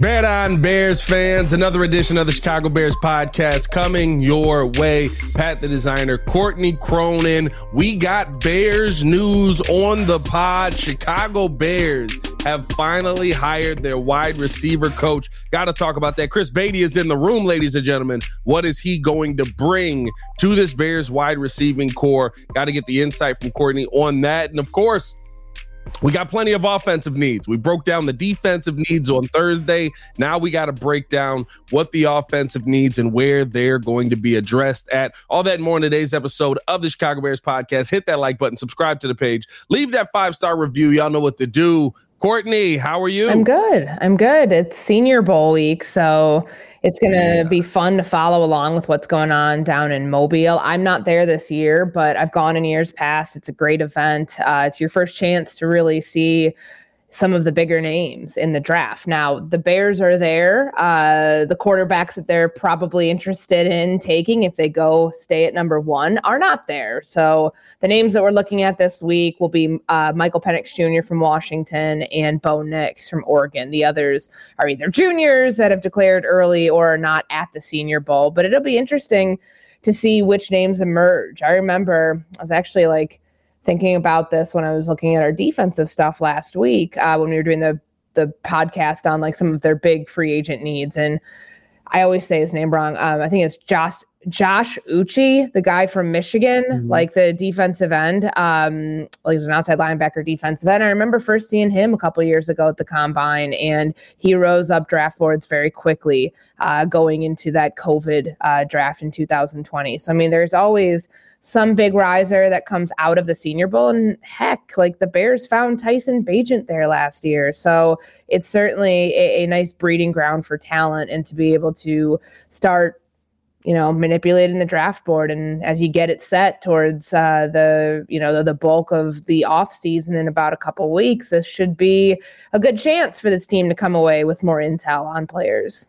Bear on Bears fans, another edition of the Chicago Bears podcast coming your way. Pat the designer, Courtney Cronin. We got Bears news on the pod. Chicago Bears have finally hired their wide receiver coach. Got to talk about that. Chris Beatty is in the room, ladies and gentlemen. What is he going to bring to this Bears wide receiving corps? Got to get the insight from Courtney on that. And of course, we got plenty of offensive needs. We broke down the defensive needs on Thursday. Now we got to break down what the offensive needs and where they're going to be addressed at. All that more in today's episode of the Chicago Bears podcast. Hit that like button, subscribe to the page, leave that five star review. Y'all know what to do. Courtney, how are you? I'm good. I'm good. It's Senior Bowl week, so it's going to yeah. be fun to follow along with what's going on down in Mobile. I'm not there this year, but I've gone in years past. It's a great event. Uh, it's your first chance to really see some of the bigger names in the draft. Now, the Bears are there. Uh, the quarterbacks that they're probably interested in taking, if they go stay at number one, are not there. So the names that we're looking at this week will be uh, Michael Penix Jr. from Washington and Bo Nix from Oregon. The others are either juniors that have declared early or are not at the Senior Bowl. But it'll be interesting to see which names emerge. I remember I was actually like, thinking about this when I was looking at our defensive stuff last week uh, when we were doing the the podcast on like some of their big free agent needs. And I always say his name wrong. Um, I think it's Josh Josh Uche, the guy from Michigan, mm-hmm. like the defensive end, um, like he was an outside linebacker defensive end. I remember first seeing him a couple years ago at the combine, and he rose up draft boards very quickly uh, going into that COVID uh, draft in 2020. So I mean, there's always some big riser that comes out of the Senior Bowl. And heck, like the Bears found Tyson Bagent there last year. So it's certainly a, a nice breeding ground for talent and to be able to start you know manipulating the draft board and as you get it set towards uh, the you know the, the, bulk of the off season in about a couple weeks this should be a good chance for this team to come away with more intel on players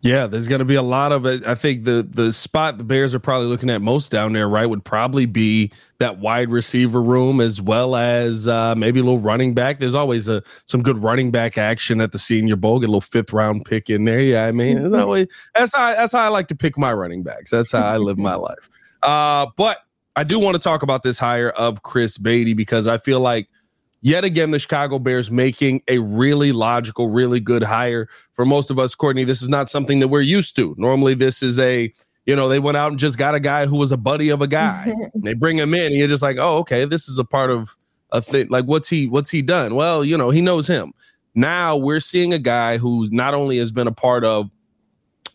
yeah, there's going to be a lot of it. I think the the spot the Bears are probably looking at most down there, right, would probably be that wide receiver room as well as uh, maybe a little running back. There's always a some good running back action at the Senior Bowl. Get a little fifth round pick in there. Yeah, I mean, always, that's how that's how I like to pick my running backs. That's how I live my life. Uh, but I do want to talk about this hire of Chris Beatty because I feel like yet again the Chicago Bears making a really logical, really good hire. For most of us, Courtney, this is not something that we're used to. Normally, this is a you know they went out and just got a guy who was a buddy of a guy. they bring him in, and you're just like, oh, okay, this is a part of a thing. Like, what's he what's he done? Well, you know, he knows him. Now we're seeing a guy who not only has been a part of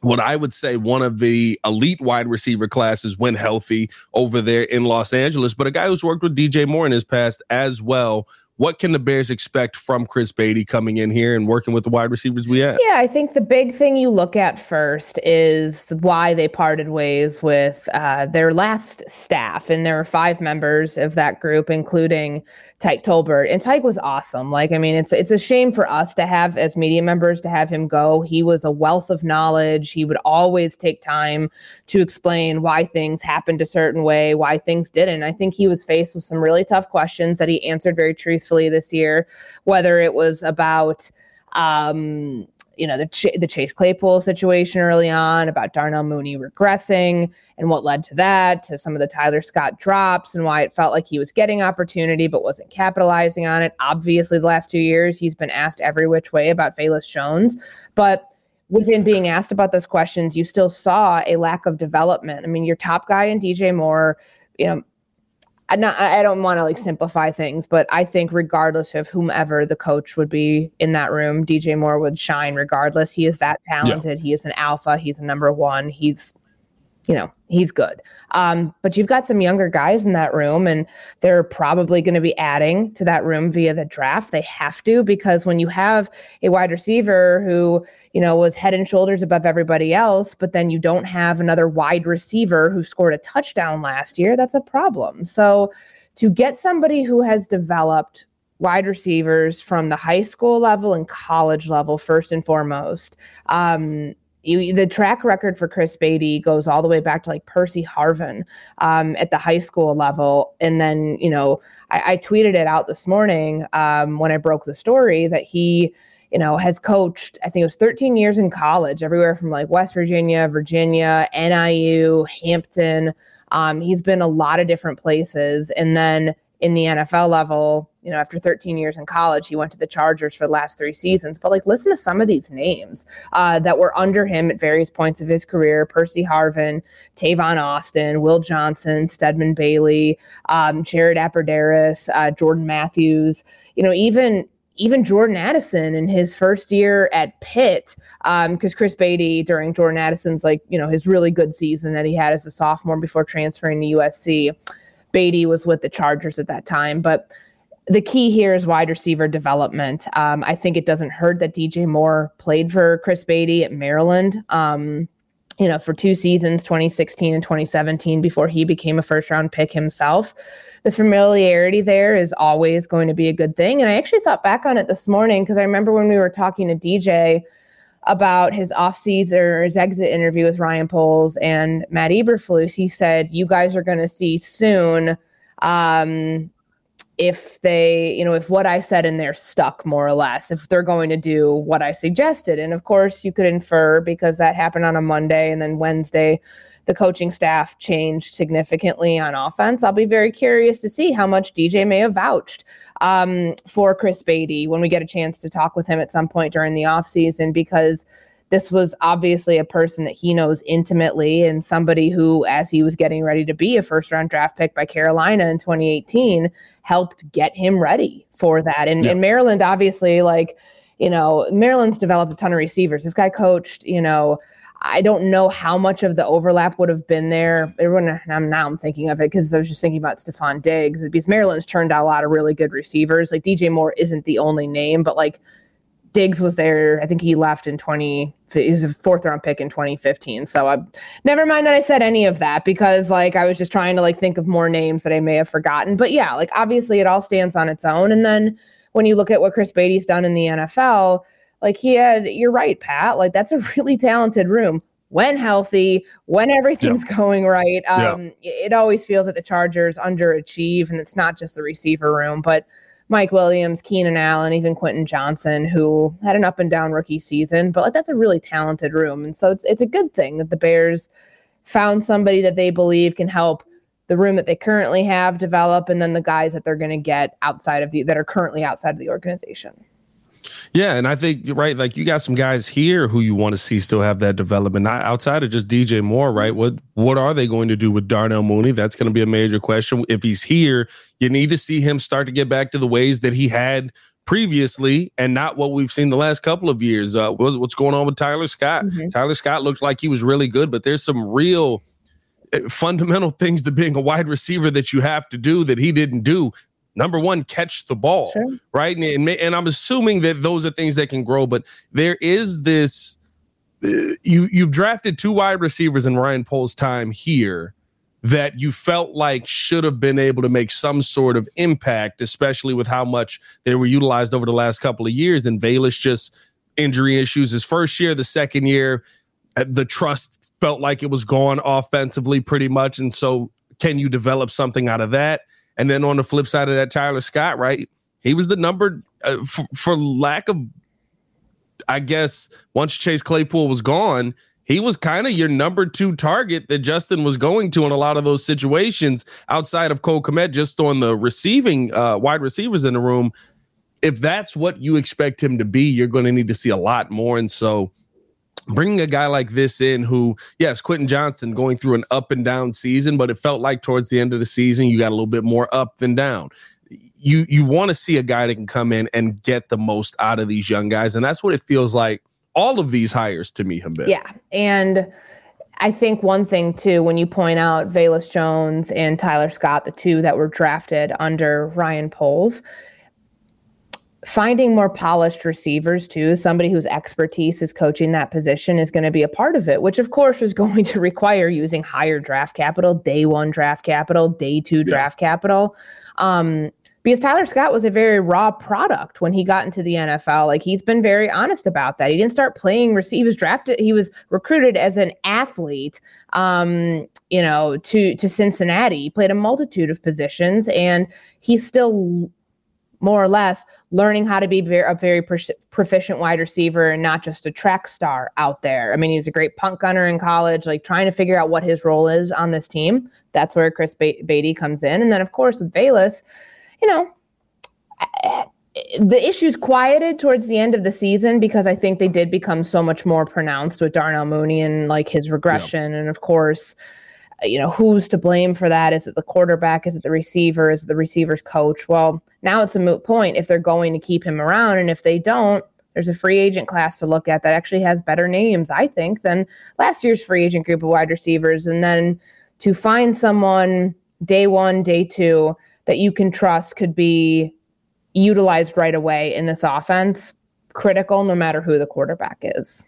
what I would say one of the elite wide receiver classes when healthy over there in Los Angeles, but a guy who's worked with DJ Moore in his past as well what can the Bears expect from Chris Beatty coming in here and working with the wide receivers we have? Yeah, I think the big thing you look at first is why they parted ways with uh, their last staff. And there were five members of that group, including Tyke Tolbert. And Tyke was awesome. Like, I mean, it's it's a shame for us to have as media members to have him go. He was a wealth of knowledge. He would always take time to explain why things happened a certain way, why things didn't. I think he was faced with some really tough questions that he answered very truthfully this year, whether it was about um, you know the Ch- the Chase Claypool situation early on about Darnell Mooney regressing and what led to that to some of the Tyler Scott drops and why it felt like he was getting opportunity but wasn't capitalizing on it. Obviously, the last two years he's been asked every which way about Velus Jones, but within being asked about those questions, you still saw a lack of development. I mean, your top guy in DJ Moore, you know, I not I don't want to like simplify things, but I think regardless of whomever the coach would be in that room, DJ Moore would shine regardless. He is that talented. Yeah. He is an alpha. He's a number one. He's you know, he's good. Um, but you've got some younger guys in that room, and they're probably going to be adding to that room via the draft. They have to because when you have a wide receiver who, you know, was head and shoulders above everybody else, but then you don't have another wide receiver who scored a touchdown last year, that's a problem. So to get somebody who has developed wide receivers from the high school level and college level, first and foremost, um, you, the track record for Chris Beatty goes all the way back to like Percy Harvin um, at the high school level. And then, you know, I, I tweeted it out this morning um, when I broke the story that he you know, has coached, I think it was 13 years in college, everywhere from like West Virginia, Virginia, NIU, Hampton. Um, he's been a lot of different places. And then in the NFL level, you know, after 13 years in college, he went to the Chargers for the last three seasons. But like, listen to some of these names uh, that were under him at various points of his career: Percy Harvin, Tavon Austin, Will Johnson, Stedman Bailey, um, Jared Abbrederis, uh, Jordan Matthews. You know, even even Jordan Addison in his first year at Pitt, because um, Chris Beatty during Jordan Addison's like you know his really good season that he had as a sophomore before transferring to USC. Beatty was with the Chargers at that time, but the key here is wide receiver development. Um, I think it doesn't hurt that DJ Moore played for Chris Beatty at Maryland. Um, you know, for two seasons, 2016 and 2017, before he became a first round pick himself. The familiarity there is always going to be a good thing. And I actually thought back on it this morning because I remember when we were talking to DJ about his offseason or his exit interview with Ryan Poles and Matt Eberflus, he said, You guys are going to see soon um, if they, you know, if what I said in there stuck more or less, if they're going to do what I suggested. And of course, you could infer because that happened on a Monday and then Wednesday, the coaching staff changed significantly on offense. I'll be very curious to see how much DJ may have vouched um, for Chris Beatty when we get a chance to talk with him at some point during the offseason because this was obviously a person that he knows intimately and somebody who, as he was getting ready to be a first round draft pick by Carolina in 2018, helped get him ready for that. And, and Maryland, obviously, like, you know, Maryland's developed a ton of receivers. This guy coached, you know, I don't know how much of the overlap would have been there. Everyone, I'm now I'm thinking of it because I was just thinking about Stefon Diggs because Maryland's turned out a lot of really good receivers. Like DJ Moore isn't the only name, but like Diggs was there. I think he left in 20. He was a fourth round pick in 2015. So I never mind that I said any of that because like I was just trying to like think of more names that I may have forgotten. But yeah, like obviously it all stands on its own. And then when you look at what Chris Beatty's done in the NFL, like he had, you're right, Pat. Like that's a really talented room when healthy, when everything's yeah. going right. Um, yeah. It always feels that the Chargers underachieve, and it's not just the receiver room, but Mike Williams, Keenan Allen, even Quentin Johnston, who had an up and down rookie season, but like that's a really talented room. And so it's it's a good thing that the Bears found somebody that they believe can help the room that they currently have develop and then the guys that they're going to get outside of the that are currently outside of the organization. Yeah, and I think you're right. Like you got some guys here who you want to see still have that development, not outside of just DJ Moore, right? What what are they going to do with Darnell Mooney? That's going to be a major question. If he's here, you need to see him start to get back to the ways that he had previously, and not what we've seen the last couple of years. Uh, what's going on with Tyler Scott? Mm-hmm. Tyler Scott looked like he was really good, but there's some real eh, fundamental things to being a wide receiver that you have to do that he didn't do number one, catch the ball, sure. right? And, and, and I'm assuming that those are things that can grow, but there is this. Uh, you you've drafted two wide receivers in Ryan Poles' time here that you felt like should have been able to make some sort of impact, especially with how much they were utilized over the last couple of years. And Velus just injury issues his first year, the second year, uh, the trust felt like it was gone offensively pretty much. And so, can you develop something out of that? And then on the flip side of that, Tyler Scott, right? He was the number uh, for, for lack of, I guess, once Chase Claypool was gone, he was kind of your number two target that Justin was going to in a lot of those situations outside of Cole Kmet, just on the receiving uh, wide receivers in the room. If that's what you expect him to be, you're going to need to see a lot more. And so, bringing a guy like this in who yes quentin johnston going through an up and down season but it felt like towards the end of the season you got a little bit more up than down. You you want to see a guy that can come in and get the most out of these young guys and that's what it feels like all of these hires to me have been. Yeah and I think one thing too, when you point out Velus Jones and Tyler Scott, the two that were drafted under Ryan Poles, finding more polished receivers too somebody whose expertise is coaching that position is going to be a part of it which of course is going to require using higher draft capital day one draft capital day two draft capital um, because Tyler Scott was a very raw product when he got into the NFL. Like he's been very honest about that. He didn't start playing receive. He was drafted. He was recruited as an athlete, um, you know, to to Cincinnati. He played a multitude of positions, and he still more or less learning how to be very, a very proficient wide receiver and not just a track star out there. I mean, he was a great punt gunner in college, like trying to figure out what his role is on this team. That's where Chris Beatty comes in. And then, of course, with Velus, you know, the issues quieted towards the end of the season because I think they did become so much more pronounced with Darnell Mooney and like his regression. And of course, Uh, you know, who's to blame for that? Is it the quarterback? Is it the receiver? Is it the receiver's coach? Well, now it's a moot point if they're going to keep him around. And if they don't, there's a free agent class to look at that actually has better names, I think, than last year's free agent group of wide receivers. And then to find someone day one, day two that you can trust could be utilized right away in this offense, critical no matter who the quarterback is.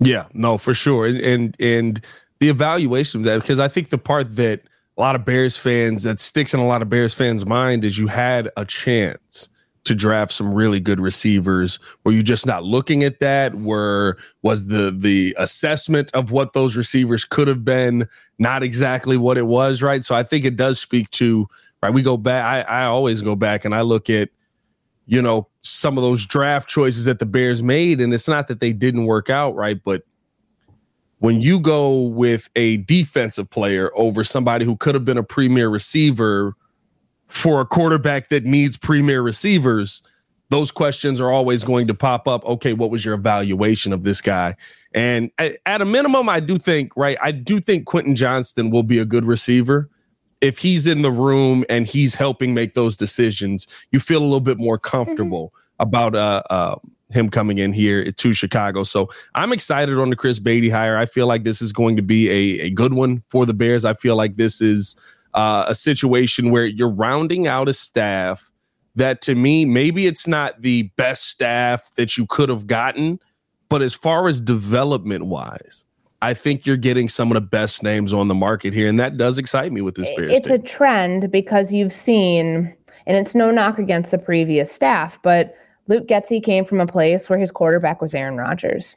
Yeah, no, for sure. And and, and the evaluation of that because I think the part that a lot of Bears fans that sticks in a lot of Bears fans' mind is you had a chance to draft some really good receivers. Were you just not looking at that? Were was the the assessment of what those receivers could have been not exactly what it was, right? So I think it does speak to right. We go back. I, I always go back and I look at you know some of those draft choices that the Bears made, and it's not that they didn't work out, right? But when you go with a defensive player over somebody who could have been a premier receiver for a quarterback that needs premier receivers, those questions are always going to pop up. Okay, what was your evaluation of this guy? And at, a minimum, I do think, right, I do think Quentin Johnston will be a good receiver. If he's in the room and he's helping make those decisions, you feel a little bit more comfortable mm-hmm. about uh, uh, him coming in here to Chicago. So I'm excited on the Chris Beatty hire. I feel like this is going to be a, a good one for the Bears. I feel like this is uh, a situation where you're rounding out a staff that to me, maybe it's not the best staff that you could have gotten, but as far as development wise, I think you're getting some of the best names on the market here, and that does excite me with this Bears. It's team. a trend because you've seen, and it's no knock against the previous staff, but Luke Getsy came from a place where his quarterback was Aaron Rodgers.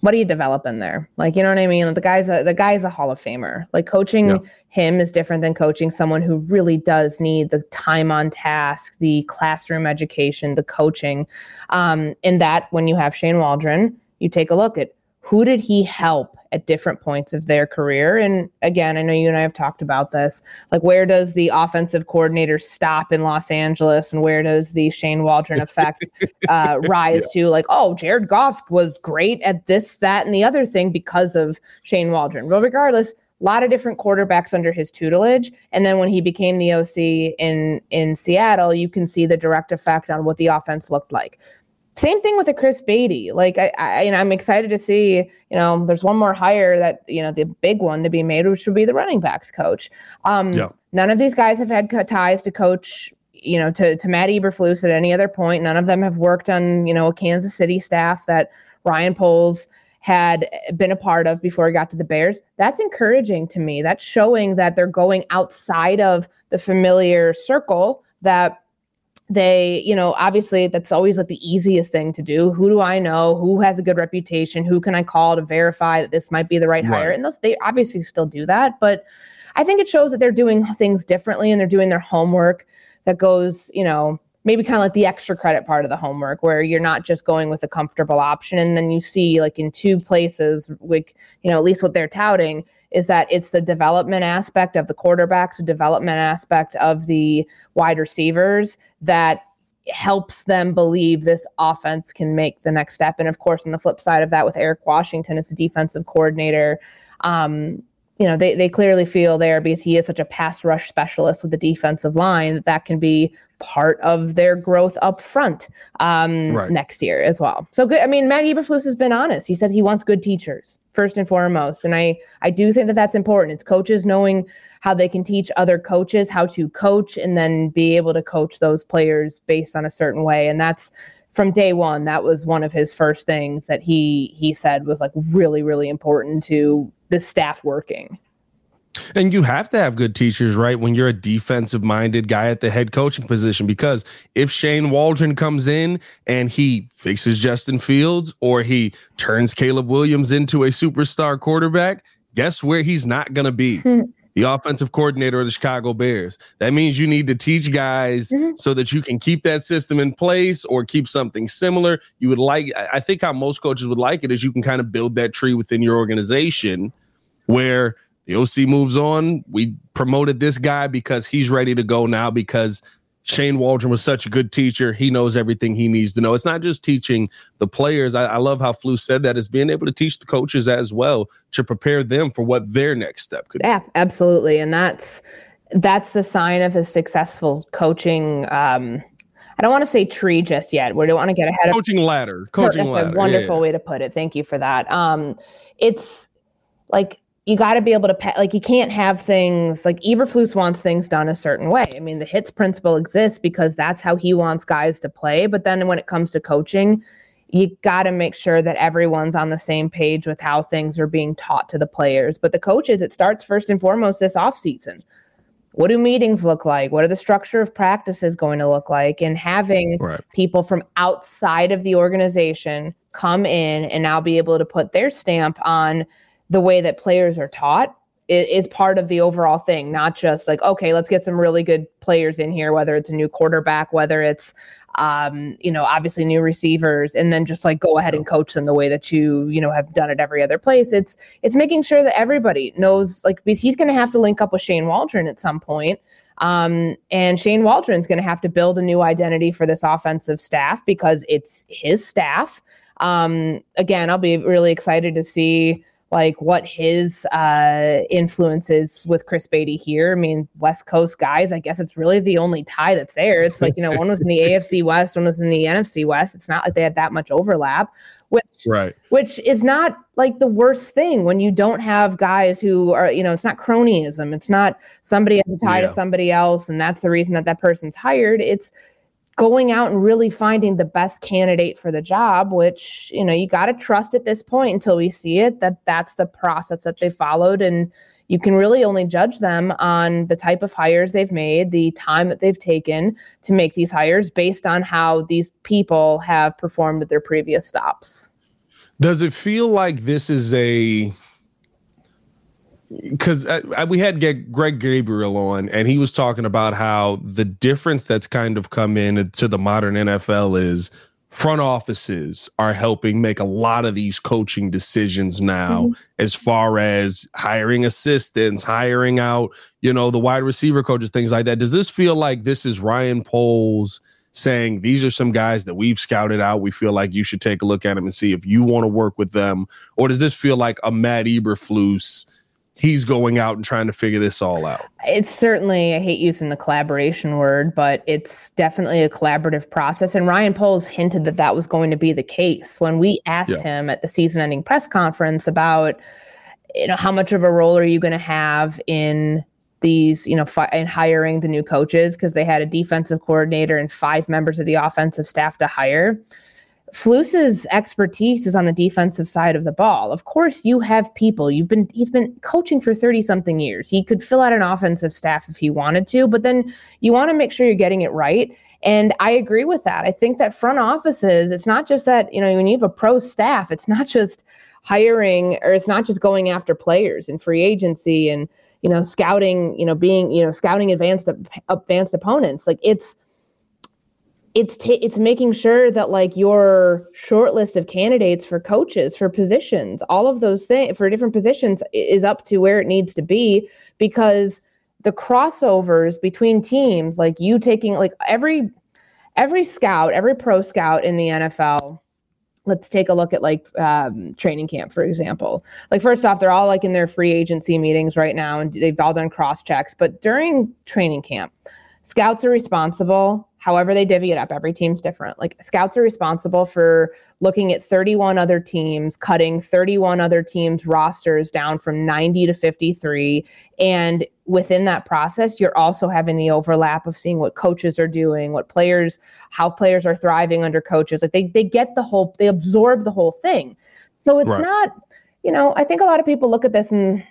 What are you developing there? Like, you know what I mean? The guy's a the guy's a Hall of Famer. Like coaching yeah. him is different than coaching someone who really does need the time on task, the classroom education, the coaching. Um, in that, when you have Shane Waldron, you take a look at who did he help at different points of their career. And again, I know you and I have talked about this. Like, where does the offensive coordinator stop in Los Angeles, and where does the Shane Waldron effect uh, rise yeah. to? Like, oh, Jared Goff was great at this, that, and the other thing because of Shane Waldron. Well, regardless, a lot of different quarterbacks under his tutelage and then when he became the OC in in Seattle you can see the direct effect on what the offense looked like same thing with the Chris Beatty. Like I, I and I'm excited to see, you know, there's one more hire that, you know, the big one to be made, which would be the running backs coach. Um, yeah. none of these guys have had ties to coach, you know, to, to Matt Eberflus at any other point. None of them have worked on, you know, a Kansas City staff that Ryan Poles had been a part of before he got to the Bears. That's encouraging to me. That's showing that they're going outside of the familiar circle that they you know obviously that's always like the easiest thing to do. Who do i know? Who has a good reputation? Who can i call to verify that this might be the right, right. hire and those, they obviously still do that but i think it shows that they're doing things differently and they're doing their homework that goes you know maybe kind of like the extra credit part of the homework where you're not just going with a comfortable option and then you see like in two places like you know at least what they're touting is that it's the development aspect of the quarterbacks, the development aspect of the wide receivers that helps them believe this offense can make the next step. And of course, on the flip side of that, with Eric Washington as the defensive coordinator, um, you know, they, they clearly feel there because he is such a pass rush specialist with the defensive line that that can be part of their growth up front um, right. next year as well. So good. I mean, Matt Eberflus has been honest. He says he wants good teachers first and foremost, and I I do think that that's important. It's coaches knowing how they can teach other coaches how to coach and then be able to coach those players based on a certain way, and that's from day one that was one of his first things that he he said was like really really important to the staff working and you have to have good teachers, right? When you're a defensive minded guy at the head coaching position, because if Shane Waldron comes in and he fixes Justin Fields or he turns Caleb Williams into a superstar quarterback, guess where he's not going to be? the offensive coordinator of the Chicago Bears. That means you need to teach guys mm-hmm. so that you can keep that system in place or keep something similar. You would like, I think how most coaches would like it is you can kind of build that tree within your organization where the OC moves on. We promoted this guy because he's ready to go now because Shane Waldron was such a good teacher. He knows everything he needs to know. It's not just teaching the players. I, I love how Flus said that is being able to teach the coaches as well to prepare them for what their next step could yeah, be. Yeah, absolutely. And that's that's the sign of a successful coaching um, I don't want to say tree just yet. We don't want to get ahead of coaching ladder. Coaching that's ladder. a wonderful yeah. way to put it. Thank you for that. Um, it's like you got to be able to pa- like you can't have things like Eberflus wants things done a certain way. I mean, the hits principle exists because that's how he wants guys to play. But then when it comes to coaching, you got to make sure that everyone's on the same page with how things are being taught to the players. But the coaches, it starts first and foremost this off season. What do meetings look like? What are the structure of practices going to look like? And having right. people from outside of the organization come in and now be able to put their stamp on the way that players are taught is part of the overall thing, not just like, okay, let's get some really good players in here, whether it's a new quarterback, whether it's, um, you know, obviously new receivers, and then just like go ahead and coach them the way that you, you know, have done it every other place. It's, it's making sure that everybody knows, like, because he's going to have to link up with Shane Waldron at some point. Um, and Shane Waldron's going to have to build a new identity for this offensive staff because it's his staff. Um, again, I'll be really excited to see like what his uh, influence is with Chris Beatty here. I mean, West Coast guys, I guess it's really the only tie that's there. It's like, you know, one was in the AFC West, one was in the NFC West. It's not like they had that much overlap, which, right. which is not like the worst thing when you don't have guys who are, you know, it's not cronyism. It's not somebody has a tie yeah. to somebody else and that's the reason that that person's hired. It's, going out and really finding the best candidate for the job which you know you got to trust at this point until we see it that that's the process that they followed and you can really only judge them on the type of hires they've made the time that they've taken to make these hires based on how these people have performed at their previous stops. Does it feel like this is a because we had Greg Gabriel on, and he was talking about how the difference that's kind of come in to the modern NFL is front offices are helping make a lot of these coaching decisions now, mm-hmm. as far as hiring assistants, hiring out, you know, the wide receiver coaches, things like that. Does this feel like this is Ryan Poles? saying these are some guys that we've scouted out. We feel like you should take a look at them and see if you want to work with them, or does this feel like a Matt Eberflus he's going out and trying to figure this all out. It's certainly, I hate using the collaboration word, but it's definitely a collaborative process. And Ryan Poles hinted that that was going to be the case when we asked yeah. him at the season ending press conference about, you know, how much of a role are you going to have in these, you know, fi- in hiring the new coaches because they had a defensive coordinator and five members of the offensive staff to hire. Flus's expertise is on the defensive side of the ball. Of course, you have people. You've been he's been coaching for 30 something years. He could fill out an offensive staff if he wanted to, but then you want to make sure you're getting it right. And I agree with that. I think that front offices, it's not just that, you know, when you have a pro staff, it's not just hiring or it's not just going after players and free agency and, you know, scouting, you know, being, you know, scouting advanced advanced opponents. Like it's it's t- it's making sure that like your short list of candidates for coaches for positions all of those things for different positions is up to where it needs to be because the crossovers between teams like you taking like every every scout every pro scout in the NFL let's take a look at like um, training camp for example. Like first off they're all like in their free agency meetings right now and they've all done cross checks but during training camp scouts are responsible however they divvy it up every team's different. Like scouts are responsible for looking at 31 other teams cutting 31 other teams rosters down from 90 to 53 and within that process you're also having the overlap of seeing what coaches are doing what players how players are thriving under coaches. Like they, they get the whole they absorb the whole thing. So it's right. not you know i think a lot of people look at this and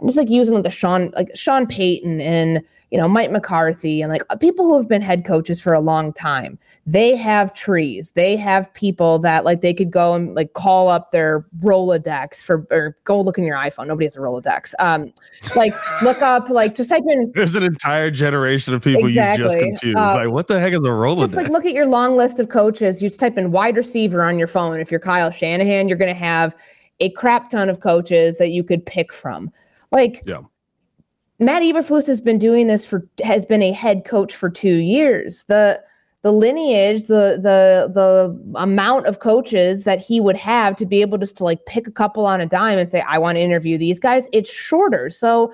I'm just like using like the Sean like Sean Payton and you know, Mike McCarthy and like people who have been head coaches for a long time, they have trees. They have people that like they could go and like call up their Rolodex for or go look in your iPhone. Nobody has a Rolodex. Um, like look up like just type in. There's an entire generation of people exactly. you just confused. Uh, like what the heck is a Rolodex? Just like look at your long list of coaches. You just type in wide receiver on your phone. If you're Kyle Shanahan, you're going to have a crap ton of coaches that you could pick from. Like yeah Matt Eberflus has been doing this for has been a head coach for two years. The the lineage, the the the amount of coaches that he would have to be able just to like pick a couple on a dime and say, I want to interview these guys, it's shorter. So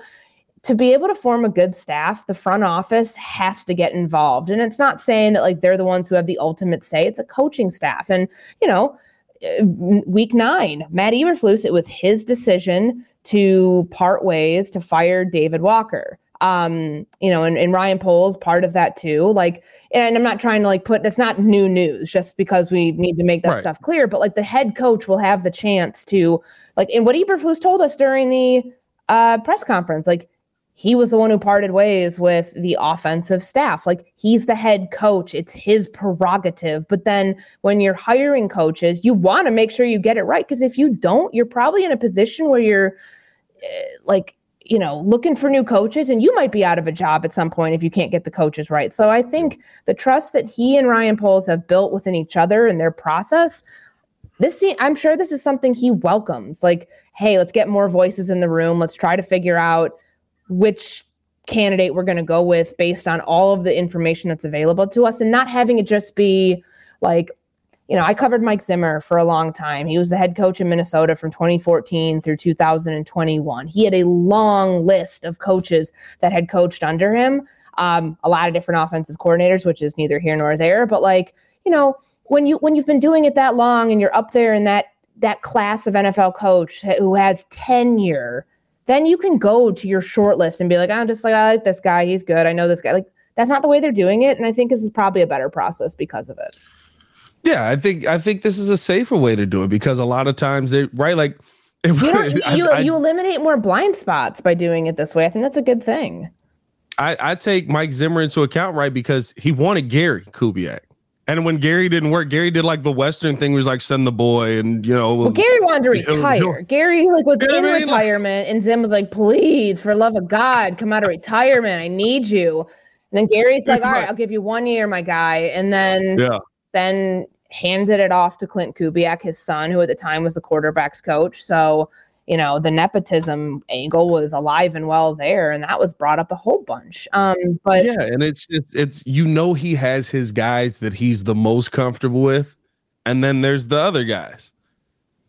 to be able to form a good staff, the front office has to get involved. And it's not saying that like they're the ones who have the ultimate say. It's a coaching staff. And you know, uh, week nine, Matt Eberflus, it was his decision to part ways to fire David Walker. Um, you know, and, and Ryan Poles part of that too. Like, and I'm not trying to like put that's not new news just because we need to make that right. stuff clear, but like the head coach will have the chance to like and what Eberflus told us during the uh press conference, like he was the one who parted ways with the offensive staff. Like he's the head coach, it's his prerogative. But then when you're hiring coaches, you want to make sure you get it right because if you don't, you're probably in a position where you're uh, like you know looking for new coaches and you might be out of a job at some point if you can't get the coaches right so i think the trust that he and ryan poles have built within each other and their process this i'm sure this is something he welcomes like hey let's get more voices in the room let's try to figure out which candidate we're going to go with based on all of the information that's available to us and not having it just be like you know, I covered Mike Zimmer for a long time. He was the head coach in Minnesota from 2014 through 2021. He had a long list of coaches that had coached under him, um, a lot of different offensive coordinators, which is neither here nor there. But like, you know, when you when you've been doing it that long and you're up there in that that class of NFL coach who has tenure, then you can go to your short list and be like, I'm just like, I like this guy. He's good. I know this guy. Like, that's not the way they're doing it. And I think this is probably a better process because of it. Yeah, I think I think this is a safer way to do it because a lot of times they right like you, you, I, you eliminate more blind spots by doing it this way. I think that's a good thing. I, I take Mike Zimmer into account, right? Because he wanted Gary Kubiak. And when Gary didn't work, Gary did like the Western thing, was like send the boy, and you know. Well, Gary wanted to retire. You know, Gary like was in I mean? retirement, and Zim was like, "Please, for love of God, come out of retirement. I need you." And then Gary's like, "All right, I'll give you one year, my guy." And then, yeah, then handed it off to Klint Kubiak, his son, who at the time was the quarterback's coach. So, you know, the nepotism angle was alive and well there, and that was brought up a whole bunch. Um, but yeah, and it's it's it's you know he has his guys that he's the most comfortable with, and then there's the other guys.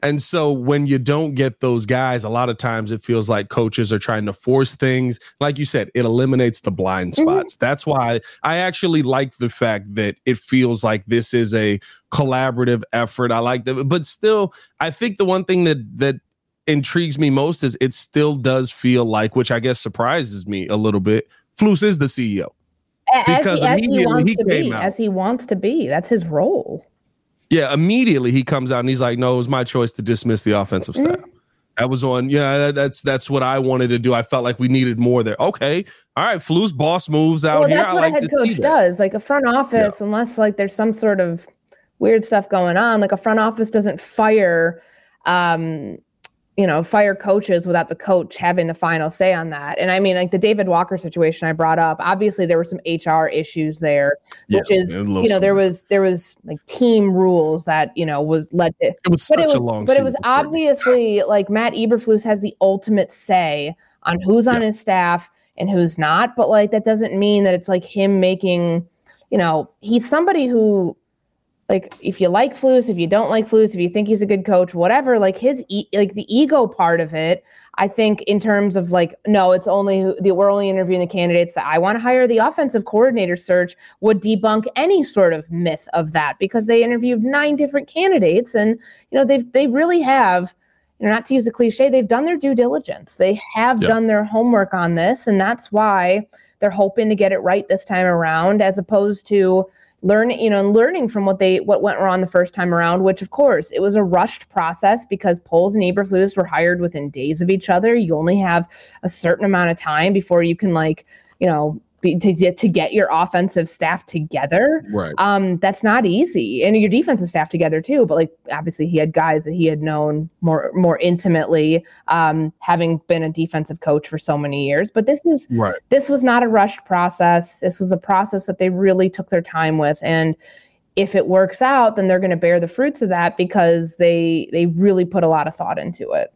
And so when you don't get those guys, a lot of times it feels like coaches are trying to force things. Like you said, it eliminates the blind mm-hmm. spots. Mm-hmm. That's why I actually like the fact that it feels like this is a collaborative effort. I like that, but still, I think the one thing that that intrigues me most is it still does feel like, which I guess surprises me a little bit. Flus is the CEO because as he, as he to be, out. as he wants to be. That's his role. Yeah, immediately he comes out and he's like, "No, it was my choice to dismiss the offensive staff." Mm-hmm. That was on. Yeah, that's that's what I wanted to do. I felt like we needed more there. Okay, all right. Flus boss moves out well, here. That's I what like a head coach does. Like a front office, yeah. unless like there's some sort of weird stuff going on. Like a front office doesn't fire um, you know, fire coaches without the coach having the final say on that. And I mean, like the David Walker situation I brought up, obviously there were some HR issues there, which yeah, is, you know, there was, there was like team rules that, you know, was led to, it was but it was, a long, but it was obviously like Matt Eberflus has the ultimate say on who's on yeah. his staff and who's not. But like, that doesn't mean that it's like him making, you know, he's somebody who like if you like Flus, if you don't like Flus, if you think he's a good coach, whatever, like his e- like the ego part of it, I think in terms of like no, it's only the we're only interviewing the candidates that I want to hire. The offensive coordinator search would debunk any sort of myth of that because they interviewed nine different candidates and you know they've they really have you know not to use a cliche they've done their due diligence. They have yep. done their homework on this and that's why they're hoping to get it right this time around as opposed to learning, you know, and learning from what they what went wrong the first time around, which of course it was a rushed process because Poles and Eberflus were hired within days of each other. You only have a certain amount of time before you can like, you know, be, to get to get your offensive staff together. Right. Um, that's not easy, and your defensive staff together too. But like, obviously, he had guys that he had known more more intimately, um, having been a defensive coach for so many years. But this is right. This was not a rushed process. This was a process that they really took their time with, and if it works out, then they're going to bear the fruits of that because they they really put a lot of thought into it.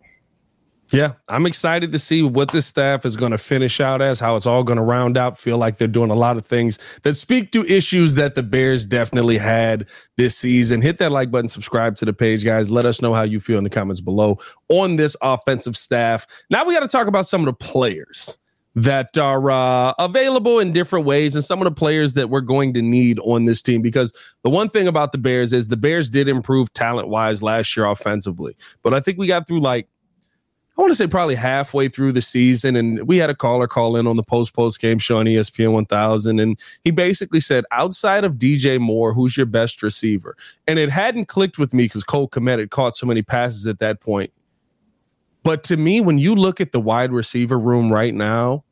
Yeah, I'm excited to see what this staff is going to finish out as, how it's all going to round out. Feel like they're doing a lot of things that speak to issues that the Bears definitely had this season. Hit that like button, subscribe to the page, guys. Let us know how you feel in the comments below on this offensive staff. Now we got to talk about some of the players that are uh, available in different ways and some of the players that we're going to need on this team because the one thing about the Bears is the Bears did improve talent wise last year offensively. But I think we got through like I want to say probably halfway through the season, and we had a caller call in on the post post game show on ESPN 1000, and he basically said, outside of DJ Moore, who's your best receiver? And it hadn't clicked with me because Cole Kmet had caught so many passes at that point. But to me, when you look at the wide receiver room right now,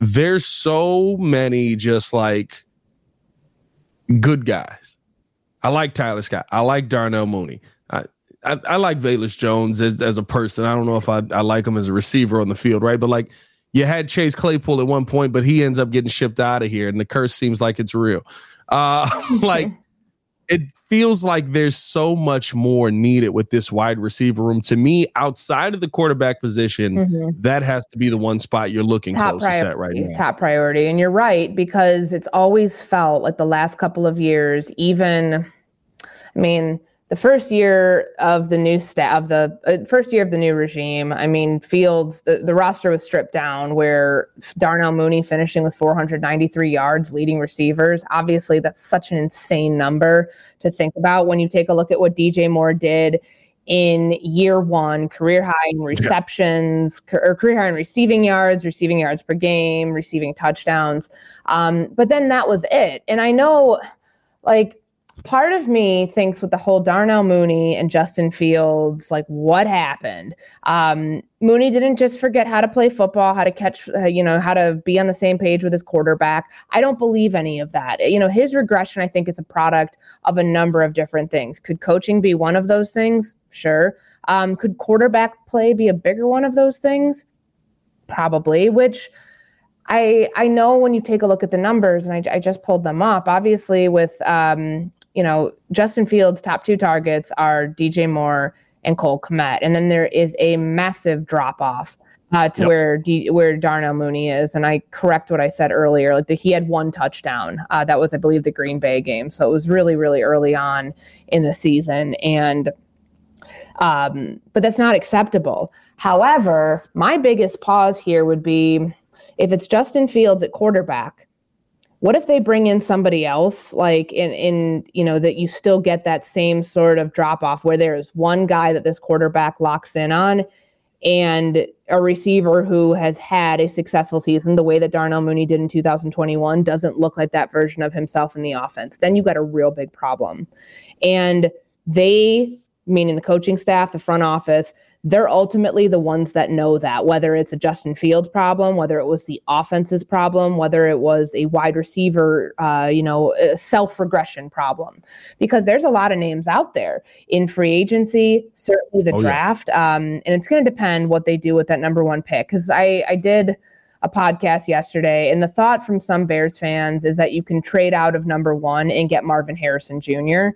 there's so many just like good guys. I like Tyler Scott. I like Darnell Mooney. I, I like Velus Jones as, as a person. I don't know if I, I like him as a receiver on the field, right? But like you had Chase Claypool at one point, but he ends up getting shipped out of here, and the curse seems like it's real. Uh, like it feels like there's so much more needed with this wide receiver room. To me, outside of the quarterback position, mm-hmm. that has to be the one spot you're looking top closest priority, at right now. Top priority, and you're right because it's always felt like the last couple of years, even. I mean, the first year of the new staff of the uh, first year of the new regime i mean fields the, the roster was stripped down where darnell mooney finishing with 493 yards leading receivers. Obviously that's such an insane number to think about when you take a look at what dj moore did in year one career high in receptions yeah. or career high in receiving yards receiving yards per game receiving touchdowns. Um, but then that was it. And i know like part of me thinks with the whole Darnell Mooney and Justin Fields, like what happened? Um, Mooney didn't just forget how to play football, how to catch, uh, you know, how to be on the same page with his quarterback. I don't believe any of that. You know, his regression, I think, is a product of a number of different things. Could coaching be one of those things? Sure. Um, could quarterback play be a bigger one of those things? Probably, which I I know when you take a look at the numbers, and I, I just pulled them up. Obviously, with um, you know, Justin Fields' top two targets are DJ Moore and Cole Kmet. And then there is a massive drop off uh, to yep. where D- where Darnell Mooney is. And I correct what I said earlier. Like the, he had one touchdown. Uh, that was, I believe, the Green Bay game. So it was really, really early on in the season. And um, but that's not acceptable. However, my biggest pause here would be if it's Justin Fields at quarterback what if they bring in somebody else like in in you know that you still get that same sort of drop off where there's one guy that this quarterback locks in on and a receiver who has had a successful season the way that Darnell Mooney did in 2021 doesn't look like that version of himself in the offense then you got a real big problem. And they meaning the coaching staff the front office they're ultimately the ones that know that, whether it's a Justin Fields problem, whether it was the offense's problem, whether it was a wide receiver, uh, you know, self regression problem, because there's a lot of names out there in free agency, certainly the oh, draft, yeah. um, and it's going to depend what they do with that number one pick. Because I, I did a podcast yesterday, and the thought from some Bears fans is that you can trade out of number one and get Marvin Harrison Jr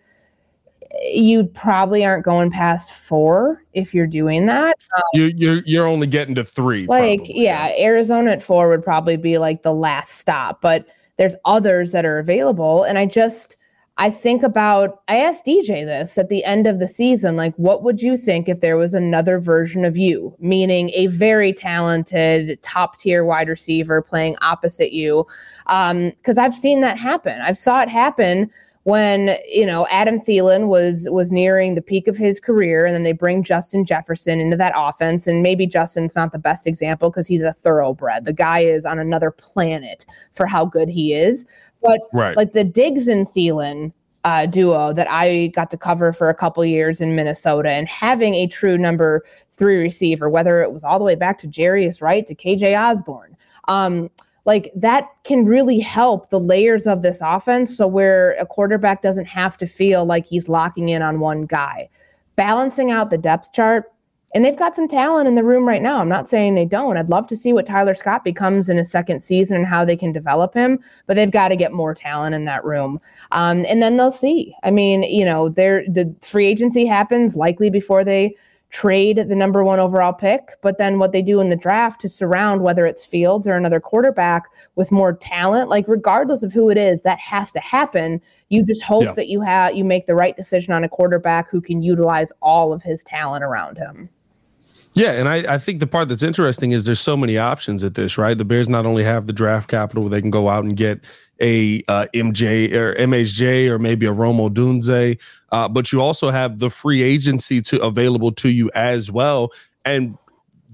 you probably aren't going past four if you're doing that. Um, you you're you're only getting to three. Like probably. yeah, Arizona at four would probably be like the last stop, but there's others that are available, and I just I think about I asked DJ this at the end of the season, like what would you think if there was another version of you, meaning a very talented top tier wide receiver playing opposite you, because um, I've seen that happen. I've saw it happen when you know Adam Thielen was was nearing the peak of his career, and then they bring Justin Jefferson into that offense, and maybe Justin's not the best example because he's a thoroughbred. The guy is on another planet for how good he is. But right. like the Diggs and Thielen uh, duo that I got to cover for a couple years in Minnesota, and having a true number three receiver, whether it was all the way back to Jarius Wright to KJ Osborne. Um, like that can really help the layers of this offense so where a quarterback doesn't have to feel like he's locking in on one guy balancing out the depth chart and they've got some talent in the room right now. I'm not saying they don't. I'd love to see what Tyler Scott becomes in his second season and how they can develop him, but they've got to get more talent in that room. Um, and then they'll see. I mean, you know, the free agency happens likely before they trade the number one overall pick, but then what they do in the draft to surround whether it's Fields or another quarterback with more talent, like regardless of who it is, that has to happen. You just hope yeah. that you have you make the right decision on a quarterback who can utilize all of his talent around him. Yeah, and I, I think the part that's interesting is there's so many options at this, right? The Bears not only have the draft capital where they can go out and get a uh, MJ or MHJ or maybe a Rome Odunze, uh, but you also have the free agency to available to you as well. And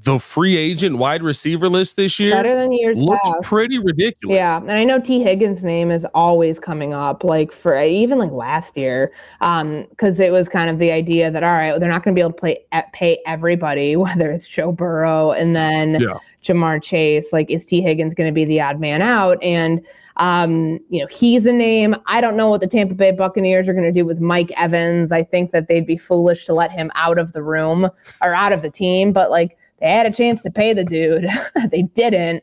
the free agent wide receiver list this year better than years looks past. pretty ridiculous. Yeah, and I know Tee Higgins' name is always coming up, like for even like last year, because um, it was kind of the idea that all right, they're not going to be able to play pay everybody, whether it's Joe Burrow and then yeah. Ja'Marr Chase. Like, is Tee Higgins going to be the odd man out? And um, you know, he's a name. I don't know what the Tampa Bay Buccaneers are going to do with Mike Evans. I think that they'd be foolish to let him out of the room or out of the team, but like they had a chance to pay the dude. they didn't.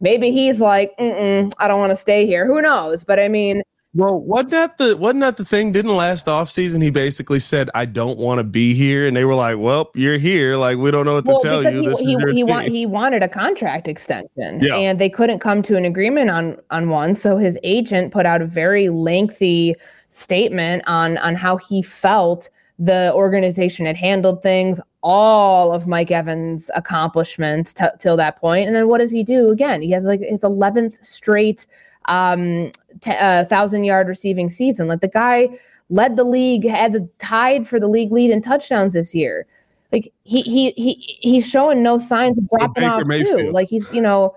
Maybe he's like, I don't want to stay here. Who knows? But I mean, well, wasn't that the wasn't that the thing? Didn't last off season he basically said, "I don't want to be here," and they were like, "Well, you're here. Like we don't know what well, to tell you." He he, he, want, he wanted a contract extension, yeah. and they couldn't come to an agreement on on one. So his agent put out a very lengthy statement on on how he felt the organization had handled things, all of Mike Evans' accomplishments t- till that point. and then what does he do again? He has like his eleventh straight um, t- uh, thousand yard receiving season. Like the guy led the league, had the tied for the league lead in touchdowns this year. Like he he he he's showing no signs of dropping off too. Like he's you know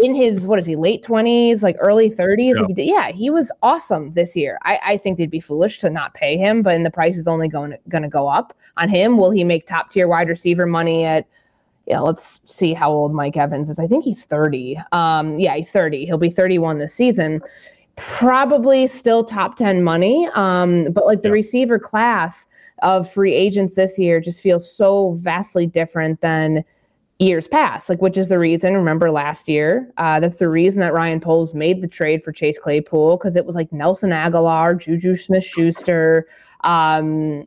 in his what is he late 20s like early 30s yeah. Like, yeah he was awesome this year I, I think they'd be foolish to not pay him but and the price is only going to, going to go up on him will he make top tier wide receiver money at yeah, let's see how old Mike Evans is. I think he's 30. Um, yeah, he's 30. He'll be 31 this season. Probably still top 10 money. Um, but like the yeah. receiver class of free agents this year just feels so vastly different than years past. Like, which is the reason, remember last year, uh, that's the reason that Ryan Poles made the trade for Chase Claypool because it was like Nelson Agholor, Juju Smith Schuster, um,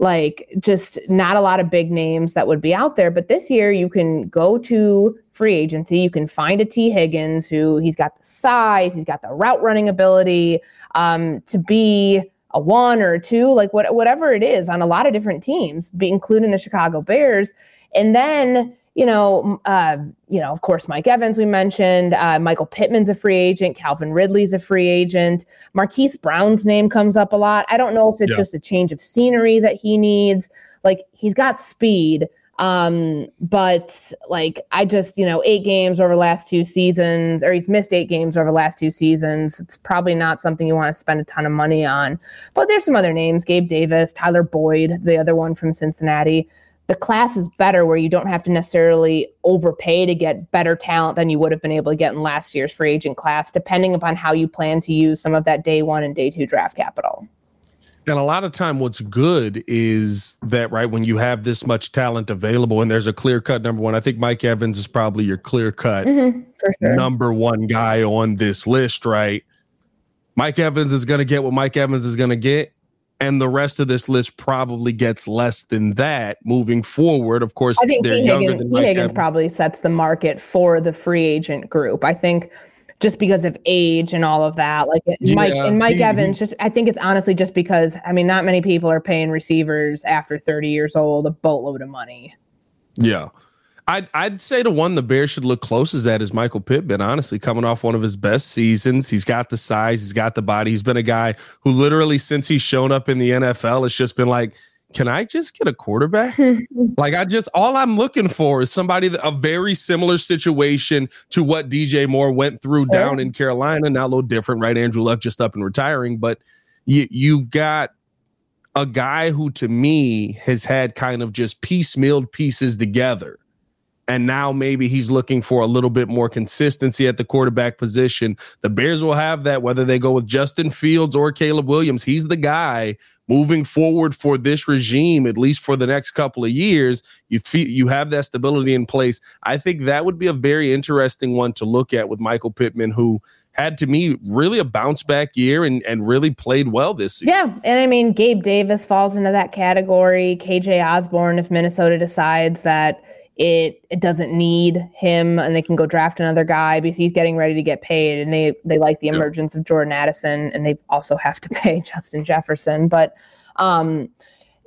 like just not a lot of big names that would be out there. But this year, you can go to free agency. You can find a Tee Higgins who he's got the size, he's got the route running ability um, to be a one or a two, like what, whatever it is on a lot of different teams, be, including the Chicago Bears. And then you know, uh, you know, of course, Mike Evans we mentioned, uh, Michael Pittman's a free agent, Calvin Ridley's a free agent, Marquise Brown's name comes up a lot. I don't know if it's yeah. just a change of scenery that he needs. Like he's got speed, um, but like I just, you know, eight games over the last two seasons, or he's missed eight games over the last two seasons. It's probably not something you want to spend a ton of money on. But there's some other names: Gabe Davis, Tyler Boyd, the other one from Cincinnati the class is better where you don't have to necessarily overpay to get better talent than you would have been able to get in last year's free agent class, depending upon how you plan to use some of that day one and day two draft capital. And a lot of time, what's good is that, right, when you have this much talent available and there's a clear cut number one, I think Mike Evans is probably your clear cut mm-hmm, sure. number one guy on this list, right? Mike Evans is going to get what Mike Evans is going to get and the rest of this list probably gets less than that moving forward. Of course, I think Tee Higgins, Tee Higgins probably sets the market for the free agent group. I think just because of age and all of that, like yeah, Mike and Mike he, Evans, just I think it's honestly just because I mean, not many people are paying receivers after 30 years old a boatload of money. Yeah. I'd, I'd say the one the Bears should look closest at is Michael Pittman, honestly, coming off one of his best seasons. He's got the size, he's got the body. He's been a guy who literally, since he's shown up in the NFL, it's just been like, can I just get a quarterback? like I just all I'm looking for is somebody that a very similar situation to what DJ Moore went through down in Carolina. Now a little different, right? Andrew Luck just up and retiring, but you you got a guy who to me has had kind of just piecemealed pieces together. And now maybe he's looking for a little bit more consistency at the quarterback position. The Bears will have that whether they go with Justin Fields or Caleb Williams. He's the guy moving forward for this regime, at least for the next couple of years. You you have that stability in place. I think that would be a very interesting one to look at with Michael Pittman, who had to me really a bounce back year and, and really played well this season. Yeah. And I mean, Gabe Davis falls into that category. KJ Osborn, if Minnesota decides that it it doesn't need him and they can go draft another guy because he's getting ready to get paid and they they like the emergence of Jordan Addison and they also have to pay Justin Jefferson. But um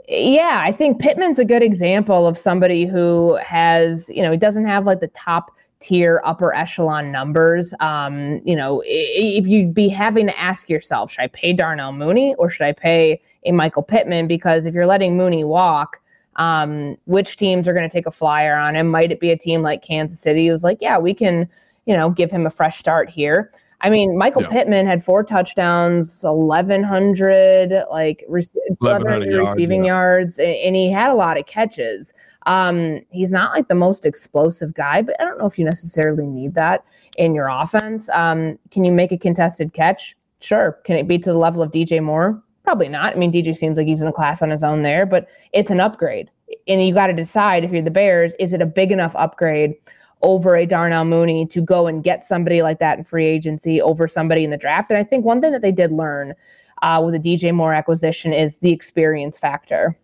yeah, I think Pittman's a good example of somebody who has, you know, he doesn't have like the top tier upper echelon numbers. Um, you know, if you'd be having to ask yourself, should I pay Darnell Mooney or should I pay a Michael Pittman? Because if you're letting Mooney walk, um, which teams are going to take a flyer on him? Might it be a team like Kansas City who's like, yeah, we can, you know, give him a fresh start here? I mean, Michael yeah. Pittman had four touchdowns, 1,100 like 1,100 receiving yards, and he had a lot of catches. Um, he's not like the most explosive guy, but I don't know if you necessarily need that in your offense. Um, can you make a contested catch? Sure. Can it be to the level of DJ Moore? Probably not. I mean, DJ seems like he's in a class on his own there, but it's an upgrade. And you got to decide if you're the Bears, is it a big enough upgrade over a Darnell Mooney to go and get somebody like that in free agency over somebody in the draft? And I think one thing that they did learn uh, with a DJ Moore acquisition is the experience factor.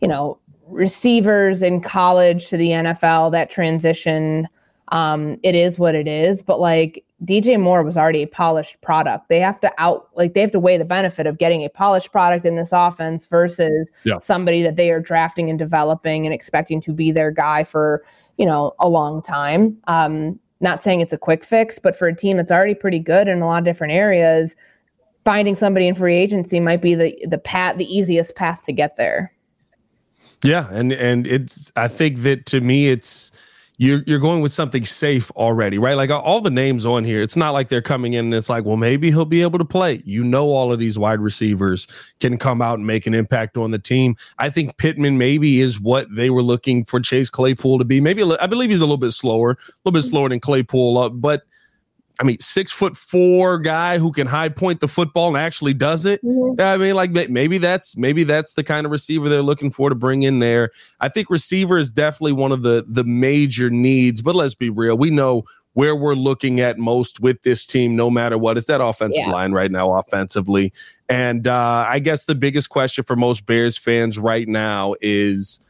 You know, receivers in college to the NFL, that transition, um, it is what it is. But like DJ Moore was already a polished product. They have to out like they have to weigh the benefit of getting a polished product in this offense versus yeah. somebody that they are drafting and developing and expecting to be their guy for, you know, a long time. Um, not saying it's a quick fix, but for a team that's already pretty good in a lot of different areas, finding somebody in free agency might be the the path the easiest path to get there. Yeah, and and it's I think that to me it's you're you're going with something safe already, right? Like all the names on here, it's not like they're coming in and it's like, well, maybe he'll be able to play. You know, all of these wide receivers can come out and make an impact on the team. I think Pittman maybe is what they were looking for Chase Claypool to be. Maybe I believe he's a little bit slower, a little bit mm-hmm. slower than Claypool, but I mean, six foot four guy who can high point the football and actually does it. Mm-hmm. I mean, like maybe that's maybe that's the kind of receiver they're looking for to bring in there. I think receiver is definitely one of the the major needs. But let's be real, we know where we're looking at most with this team, no matter what. It's that offensive yeah. line right now, offensively. And uh, I guess the biggest question for most Bears fans right now is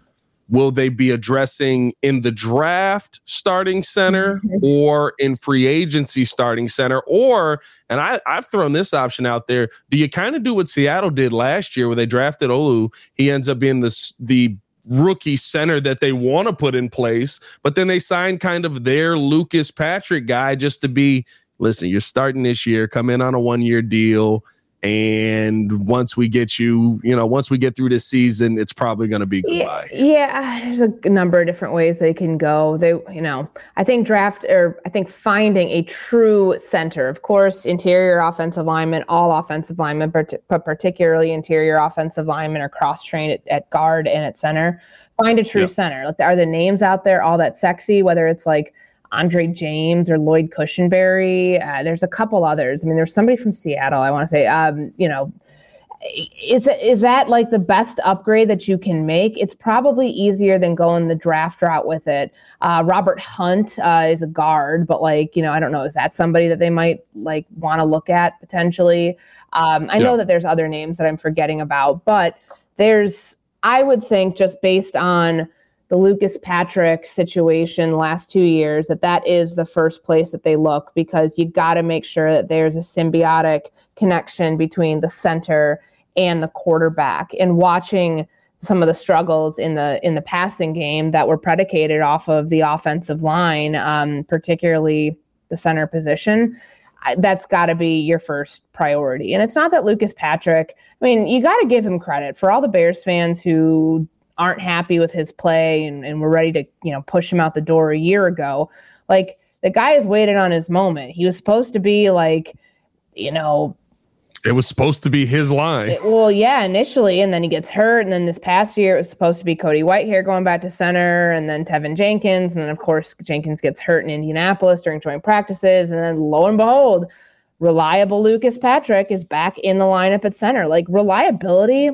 will they be addressing in the draft starting center mm-hmm. or in free agency starting center? Or and I, i've thrown this option out there do you kind of do what seattle did last year where they drafted olu? He ends up being the the rookie center that they want to put in place but then they signed kind of their lucas patrick guy just to be listen you're starting this year come in on a one year deal and once we get you, you know, once we get through this season, it's probably going to be goodbye. Yeah, yeah, there's a number of different ways they can go. They, you know, I think draft or I think finding a true center, of course, interior offensive lineman, all offensive linemen, but, but particularly interior offensive linemen are cross trained at, at, guard and at center. Find a true yeah. center. Like, are the names out there all that sexy? Whether it's like Andre James or Lloyd Cushenberry. Uh, there's a couple others. I mean, there's somebody from Seattle. I want to say, um, you know, is is that like the best upgrade that you can make? It's probably easier than going the draft route with it. Uh, Robert Hunt uh, is a guard, but like you know, I don't know. Is that somebody that they might like want to look at potentially? Um, I yeah. know that there's other names that I'm forgetting about, but there's I would think just based on the Lucas Patrick situation last two years that that is the first place that they look because you got to make sure that there's a symbiotic connection between the center and the quarterback and watching some of the struggles in the in the passing game that were predicated off of the offensive line um, particularly the center position that's got to be your first priority. And it's not that Lucas Patrick, I mean, you got to give him credit for all the Bears fans who aren't happy with his play and, and were ready to, you know, push him out the door a year ago. Like the guy has waited on his moment. He was supposed to be like, you know, it was supposed to be his line. It, well, yeah, initially, and then he gets hurt, and then this past year it was supposed to be Cody Whitehair going back to center, and then Teven Jenkins, and then of course Jenkins gets hurt in Indianapolis during joint practices, and then lo and behold, reliable Lucas Patrick is back in the lineup at center. Like reliability,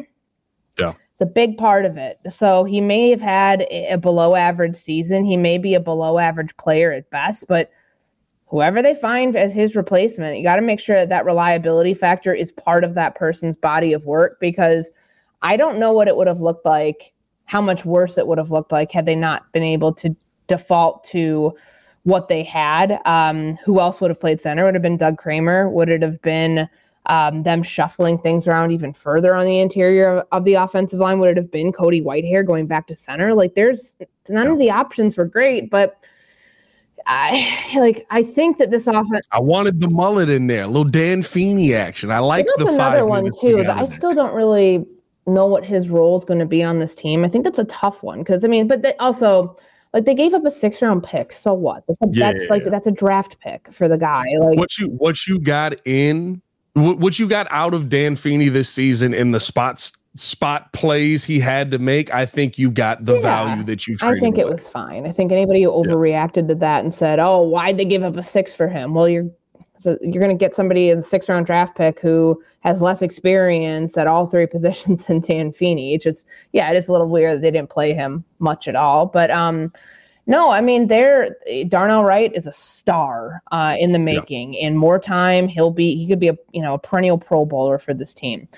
yeah, it's a big part of it. So he may have had a below average season. He may be a below average player at best, but whoever they find as his replacement, you got to make sure that that reliability factor is part of that person's body of work because I don't know what it would have looked like, how much worse it would have looked like had they not been able to default to what they had. Um, who else would have played center? Would have been Doug Kramer? Would it have been um, them shuffling things around even further on the interior of, of, the offensive line? Would it have been Cody Whitehair going back to center? Like, there's none of the options were great, but I like. I think that this offense. I wanted the mullet in there, a little Dan Feeney action. I like the another one too. I still don't really know what his role is going to be on this team. I think that's a tough one because I mean, but they also like they gave up a six round pick. So what? That's, yeah. that's like that's a draft pick for the guy. Like what you what you got in what you got out of Dan Feeney this season in the spots spot plays he had to make, I think you got the yeah, value that you. I think it was fine. I think anybody who overreacted yeah. to that and said, "Oh, why'd they give up a six for him?" Well, you're so you're going to get somebody as a six round draft pick who has less experience at all three positions than Dan Feeney. It's just yeah, it is a little weird that they didn't play him much at all, but um. No, I mean, there. Darnell Wright is a star uh, in the making. Yeah. In more time, he'll be. He could be a you know a perennial Pro Bowler for this team.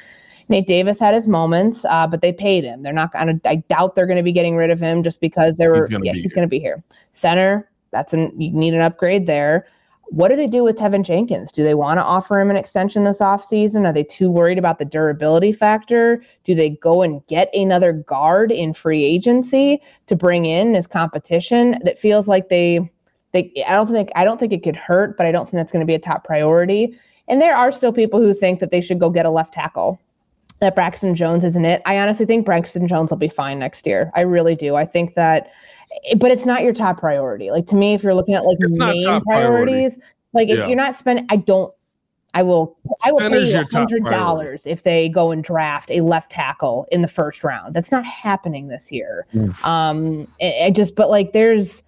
Nate Davis had his moments, uh, but they paid him. They're not going to. I doubt they're going to be getting rid of him just because they were. He's yeah, he's going to be here. Center. That's an. You need an upgrade there. What do they do with Teven Jenkins? Do they want to offer him an extension this offseason? Are they too worried about the durability factor? Do they go and get another guard in free agency to bring in as competition? That feels like they they I don't think I don't think it could hurt, but I don't think that's going to be a top priority. And there are still people who think that they should go get a left tackle that Braxton Jones isn't it. I honestly think Braxton Jones will be fine next year. I really do. I think that, but it's not your top priority. Like to me, if you're looking at like it's main priorities, priority. like if yeah. you're not spending, I don't. I will. I will pay you hundred dollars if they go and draft a left tackle in the first round. That's not happening this year. Mm. Um, I just, but like, there's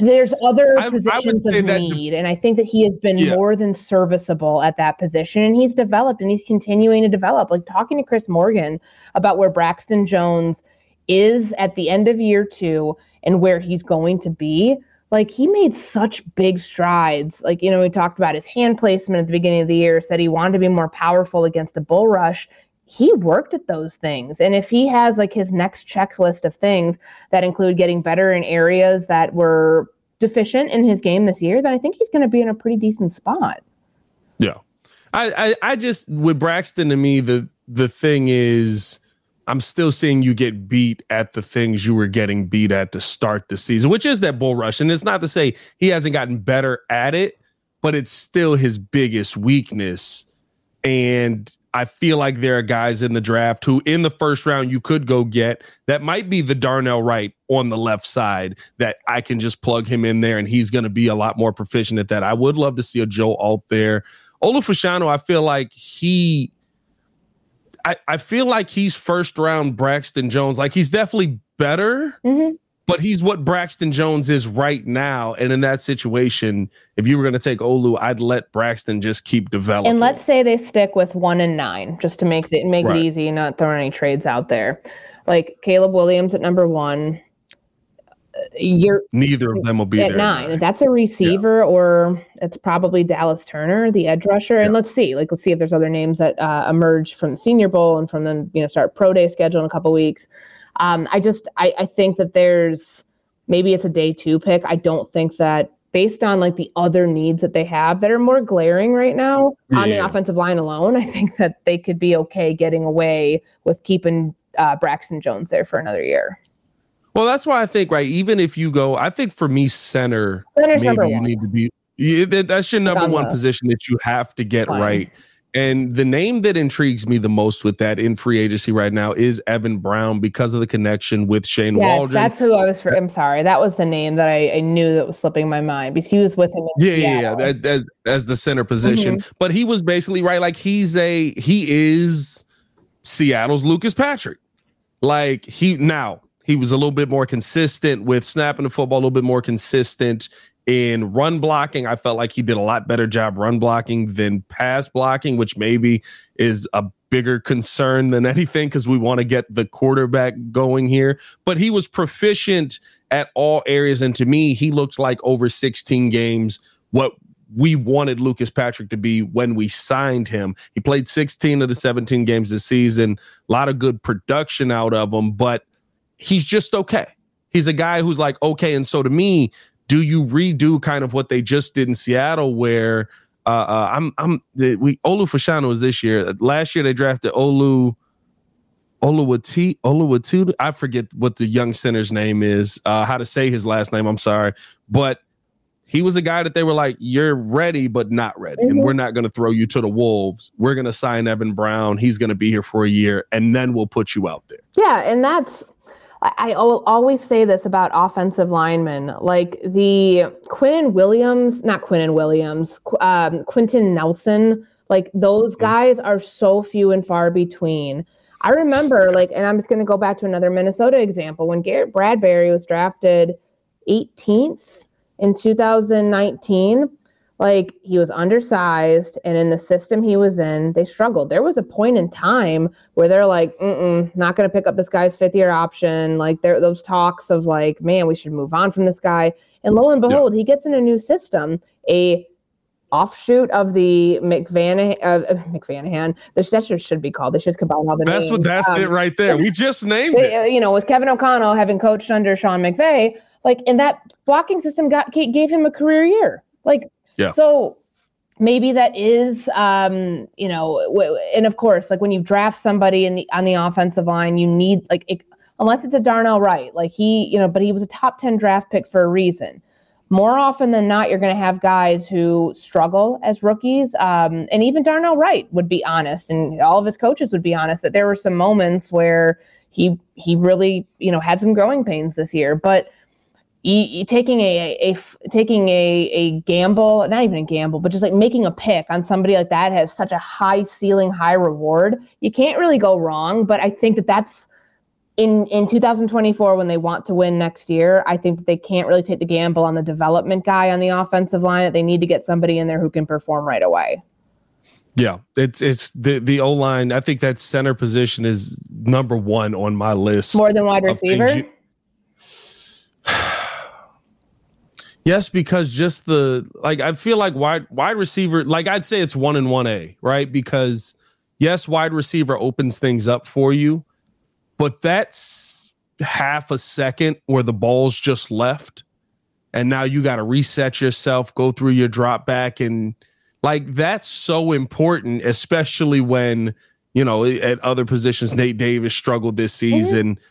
there's other I, positions I of need, and I think that he has been yeah. more than serviceable at that position, and he's developed and he's continuing to develop. Like talking to Chris Morgan about where Braxton Jones is at the end of year two and where he's going to be. Like he made such big strides. Like, you know, we talked about his hand placement at the beginning of the year, said he wanted to be more powerful against a bull rush he worked at those things. And if he has like his next checklist of things that include getting better in areas that were deficient in his game this year, then I think he's going to be in a pretty decent spot. Yeah. I, I, I just with Braxton to me the the thing is I'm still seeing you get beat at the things you were getting beat at to start the season, which is that bull rush. And it's not to say he hasn't gotten better at it, but it's still his biggest weakness. And I feel like there are guys in the draft who, in the first round, you could go get that might be the Darnell Wright on the left side that I can just plug him in there and he's going to be a lot more proficient at that. I would love to see a Joe Alt there. Olu Fashanu, I feel like he, I, I feel like he's first round Braxton Jones. Like he's definitely better. Mm-hmm but he's what Braxton Jones is right now. And in that situation, if you were going to take Olu, I'd let Braxton just keep developing. And let's say they stick with one and nine, just to make it make right. it easy, not throwing any trades out there. Like Caleb Williams at number one. You're neither of them will be at nine. That's a receiver, yeah. or it's probably Dallas Turner, the edge rusher. Yeah. And let's see, like, let's see if there's other names that uh, emerge from the Senior Bowl and from the you know start pro day schedule in a couple weeks. Um, I just I, I think that there's maybe it's a day two pick. I don't think that based on like the other needs that they have that are more glaring right now yeah. on the offensive line alone, I think that they could be okay getting away with keeping uh, Braxton Jones there for another year. Well, that's why I think right. Even if you go, I think for me, center Center's maybe you one. need to be You, that, that's your number one position that you have to get fine. right. And the name that intrigues me the most with that in free agency right now is Evan Brown because of the connection with Shane yes, Waldron. That's who I was for. I'm sorry. That was the name that I, I knew that was slipping my mind because he was with him. yeah, yeah, yeah. That, that, as the center position. Mm-hmm. But he was basically right. Like he's a, he is Seattle's Lucas Patrick. Like he, now he was a little bit more consistent with snapping the football, a little bit more consistent in run blocking. I felt like he did a lot better job run blocking than pass blocking, which maybe is a bigger concern than anything because we want to get the quarterback going here. But he was proficient at all areas. And to me, he looked like over 16 games what we wanted Lucas Patrick to be when we signed him. He played 16 of the 17 games this season, a lot of good production out of him, but he's just okay. He's a guy who's like, okay. And so to me, do you redo kind of what they just did in Seattle, where uh, uh, I'm I'm the, we Olu Fashanu was this year. Last year they drafted Olu Oluwati Oluwatu. I forget what the young center's name is. Uh, how to say his last name? I'm sorry, but he was a guy that they were like, "You're ready, but not ready, mm-hmm. and we're not going to throw you to the wolves. We're going to sign Evan Brown. He's going to be here for a year, and then we'll put you out there." Yeah, and that's I, will always say this about offensive linemen, like the Quinnen Williams, not Quinnen Williams, um, Quenton Nelson, like those mm-hmm. guys are so few and far between. I remember, like, and I'm just going to go back to another Minnesota example when Garrett Bradbury was drafted 18th in 2019 like he was undersized and in the system he was in they struggled there was a point in time where they're like Mm-mm, not going to pick up this guy's fifth year option like there those talks of like man we should move on from this guy and lo and behold yeah. he gets in a new system a offshoot of the McVanahan, uh, McVanahan. The session should be called. They should combine all the that's names. what that's um, it right there. We just named they, it. You know, with Kevin O'Connell having coached under Sean McVay, like, and that blocking system got gave him a career year. Like, yeah. So maybe that is um, you know w- and of course like when you draft somebody in the on the offensive line you need like it, unless it's a Darnell Wright like he you know but he was a top 10 draft pick for a reason more often than not you're going to have guys who struggle as rookies um, and even Darnell Wright would be honest and all of his coaches would be honest that there were some moments where he he really you know had some growing pains this year but you, you taking a, a, a, taking a, a gamble, not even a gamble, but just like making a pick on somebody like that has such a high ceiling, high reward. You can't really go wrong. But I think that that's in in 2024 when they want to win next year. I think that they can't really take the gamble on the development guy on the offensive line. That they need to get somebody in there who can perform right away. Yeah, it's it's the the O line. I think that center position is number one on my list. More than wide receiver. Yes, because just the like I feel like wide wide receiver, like I'd say it's one and one A, right? Because yes, wide receiver opens things up for you, but that's half a second where the ball's just left. And now you got to reset yourself, go through your drop back, and like that's so important, especially when you know at other positions Nate Davis struggled this mm-hmm. season. Mm-hmm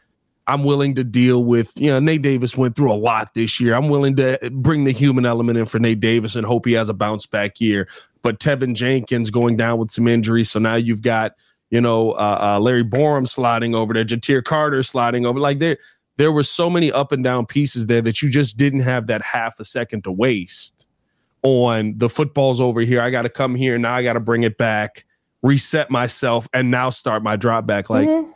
I'm willing to deal with, you know, Nate Davis went through a lot this year. I'm willing to bring the human element in for Nate Davis and hope he has a bounce back year. But Teven Jenkins going down with some injuries. So now you've got, you know, uh, uh, Larry Borom sliding over there, Ja'Tyre Carter sliding over. Like there, there were so many up and down pieces there that you just didn't have that half a second to waste on the football's over here. I got to come here. Now I got to bring it back, reset myself, and now start my drop back. Like, mm-hmm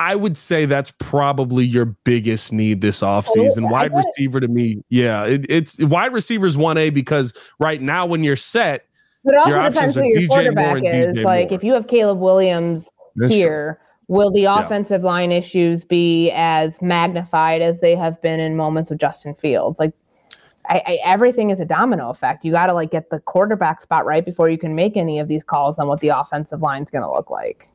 I would say that's probably your biggest need this offseason. Oh, wide receiver to me, yeah, it, it's wide receivers 1A because right now when you're set, but it also depends who your DJ quarterback is. Like Moore. if you have Caleb Williams that's here, true. will the offensive yeah. line issues be as magnified as they have been in moments with Justin Fields? Like I, I, everything is a domino effect. You got to like get the quarterback spot right before you can make any of these calls on what the offensive line is going to look like.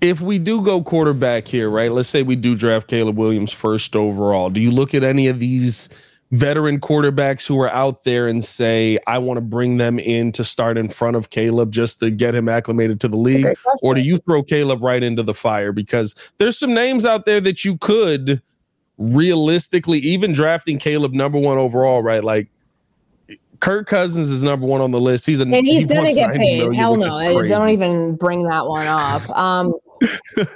If we do go quarterback here, right? Let's say we do draft Caleb Williams first overall. Do you look at any of these veteran quarterbacks who are out there and say, I want to bring them in to start in front of Caleb just to get him acclimated to the league? Or do you throw Caleb right into the fire? Because there's some names out there that you could realistically, even drafting Caleb number one overall, right? Like Kirk Cousins is number one on the list. He's a and he's he gonna get paid. Million, Hell no, don't even bring that one up. Um,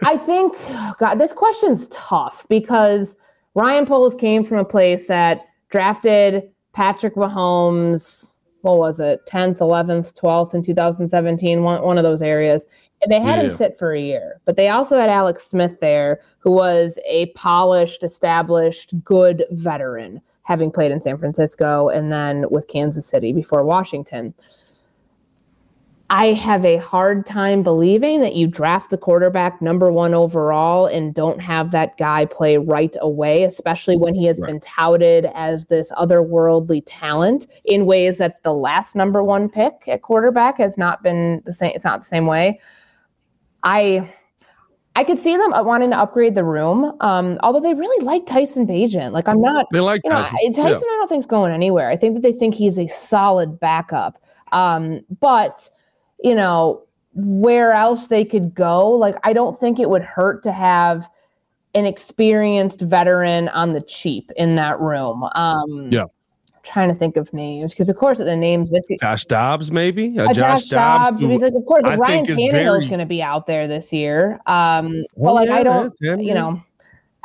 I think God, this question's tough because Ryan Poles came from a place that drafted Patrick Mahomes. What was it? Tenth, eleventh, twelfth in 2017. One one of those areas. And they had yeah. him sit for a year, but they also had Alex Smith there, who was a polished, established, good veteran having played in San Francisco and then with Kansas City before Washington. I have a hard time believing that you draft the quarterback number one overall and don't have that guy play right away, especially when he has right. been touted as this otherworldly talent in ways that the last number one pick at quarterback has not been the same. It's not the same way. I I could see them wanting to upgrade the room. Um, although they really like Tyson Bagent. Like I'm not. They like you know, Tyson. Tyson yeah. I don't think is going anywhere. I think that they think he's a solid backup. Um, but you know where else they could go. Like I don't think it would hurt to have an experienced veteran on the cheap in that room. Um, yeah trying to think of names because, of course, the names this Josh Dobbs, maybe uh, Josh, Josh Dobbs. Dobbs like, of course, like Ryan Tannehill's very... going to be out there this year. Um, well, like yeah, I don't, yeah, you know.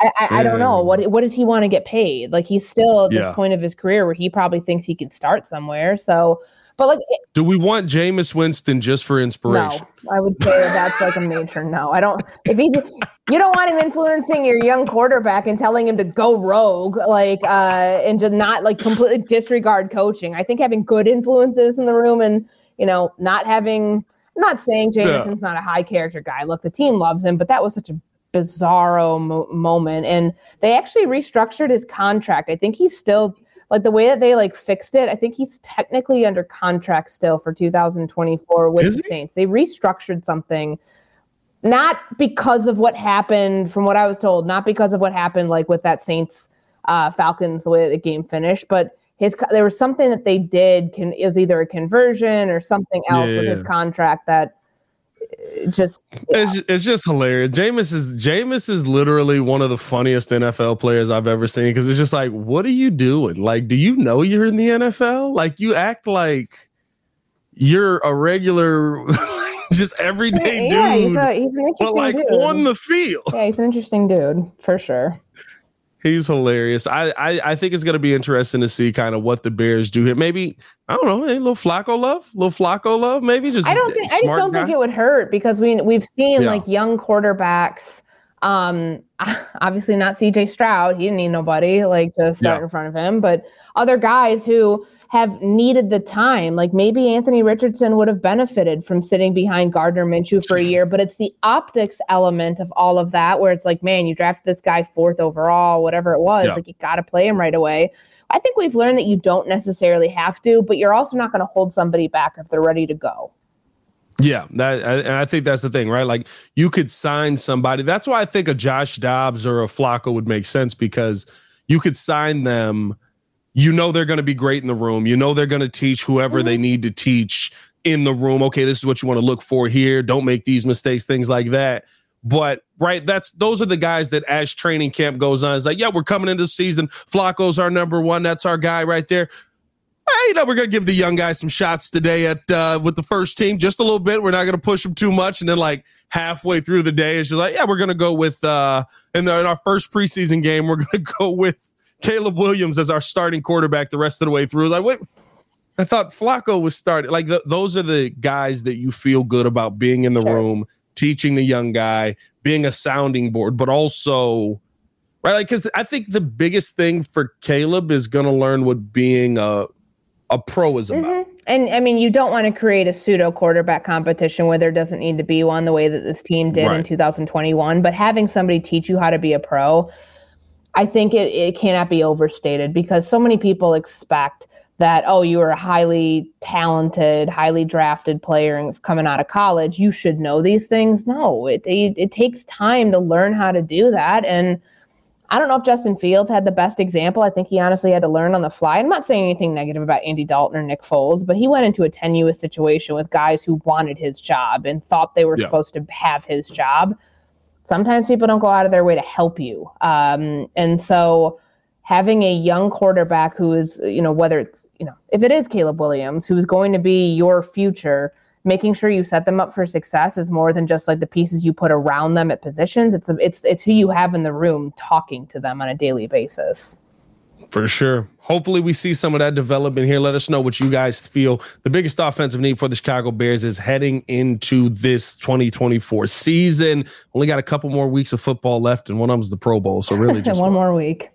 I, I, yeah. I, don't know what what does he want to get paid? Like he's still at this point of his career where he probably thinks he can start somewhere. So but like, do we want Jameis Winston just for inspiration? No, I would say that's like a major no. I don't. If he's, you don't want him influencing your young quarterback and telling him to go rogue, like, uh, and to not like completely disregard coaching. I think having good influences in the room and you know not having. I'm not saying Jameson's yeah. not a high character guy. Look, the team loves him, but that was such a bizarro mo- moment, and they actually restructured his contract. I think he's still like the way that they like fixed it, I think he's technically under contract still for 2024 with Is the he? Saints. They restructured something not because of what happened from what I was told, not because of what happened like with that Saints uh, Falcons the way the game finished, but his there was something that they did can it was either a conversion or something else yeah, with his contract that just yeah. it's, it's just hilarious. Jameis is Jameis is literally one of the funniest NFL players I've ever seen because it's just like, what are you doing? Like, do you know you're in the NFL? Like, you act like you're a regular, just everyday yeah, dude. He's, a, he's an interesting but like dude. on the field. Yeah, he's an interesting dude for sure. He's hilarious. I, I, I think it's going to be interesting to see kind of what the Bears do here. Maybe I don't know, a little Flacco love, little Flacco love. Maybe just I don't think I just don't guy. think it would hurt because we we've seen yeah. like young quarterbacks. Um, obviously not C.J. Stroud. He didn't need nobody like to start yeah. in front of him, but other guys who have needed the time. Like maybe Anthony Richardson would have benefited from sitting behind Gardner Minshew for a year, but it's the optics element of all of that where it's like, man, you drafted this guy fourth overall, whatever it was. Yeah. Like you got to play him right away. I think we've learned that you don't necessarily have to, but you're also not going to hold somebody back if they're ready to go. Yeah, that and I think that's the thing, right? Like you could sign somebody. That's why I think a Josh Dobbs or a Flacco would make sense because you could sign them you know they're going to be great in the room. You know they're going to teach whoever mm-hmm. they need to teach in the room. Okay, this is what you want to look for here. Don't make these mistakes, things like that. But right, that's those are the guys that as training camp goes on, it's like, yeah, we're coming into the season. Flacco's our number one. That's our guy right there. Hey, you know, we're gonna give the young guys some shots today at uh, with the first team, just a little bit. We're not gonna push them too much, and then like halfway through the day, it's just like, yeah, we're gonna go with uh, in, the, in our first preseason game, we're gonna go with Caleb Williams as our starting quarterback the rest of the way through. Like, wait, I thought Flacco was starting. Like, those are the guys that you feel good about being in the sure. room, teaching the young guy, being a sounding board, but also, right? Like, because I think the biggest thing for Caleb is going to learn what being a a pro is about. Mm-hmm. And I mean, you don't want to create a pseudo quarterback competition where there doesn't need to be one the way that this team did right. in 2021. But having somebody teach you how to be a pro I think it, it cannot be overstated because so many people expect that, oh, you are a highly talented, highly drafted player coming out of college. You should know these things. No, it, it, it takes time to learn how to do that. And I don't know if Justin Fields had the best example. I think he honestly had to learn on the fly. I'm not saying anything negative about Andy Dalton or Nick Foles, but he went into a tenuous situation with guys who wanted his job and thought they were yeah. supposed to have his job sometimes people don't go out of their way to help you. Um, and so having a young quarterback who is, you know, whether it's, you know, if it is Caleb Williams, who is going to be your future, making sure you set them up for success is more than just like the pieces you put around them at positions. It's it's it's who you have in the room talking to them on a daily basis. For sure. Hopefully, we see some of that development here. Let us know what you guys feel. The biggest offensive need for the Chicago Bears is heading into this 2024 season. Only got a couple more weeks of football left, and one of them's the Pro Bowl. So, really, just one more week.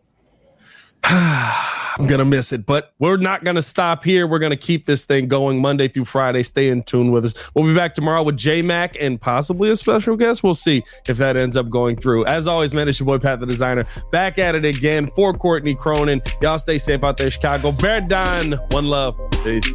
I'm gonna miss it, but we're not gonna stop here. We're gonna keep this thing going Monday through Friday. Stay in tune with us. We'll be back tomorrow with J Mac and possibly a special guest. We'll see if that ends up going through. As always, man, it's your boy Pat the Designer back at it again for Courtney Cronin. Y'all stay safe out there, Chicago. Bear Don, one love. Peace.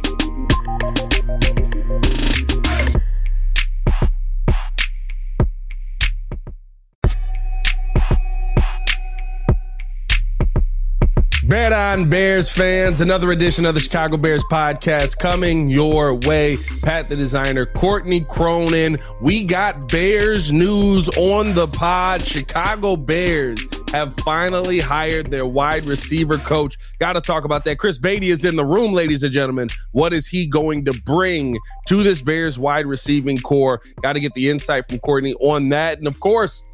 Bear on Bears fans, another edition of the Chicago Bears podcast coming your way. Pat the designer, Courtney Cronin. We got Bears news on the pod. Chicago Bears have finally hired their wide receiver coach. Got to talk about that. Chris Beatty is in the room, ladies and gentlemen. What is he going to bring to this Bears wide receiving corps? Got to get the insight from Courtney on that. And of course,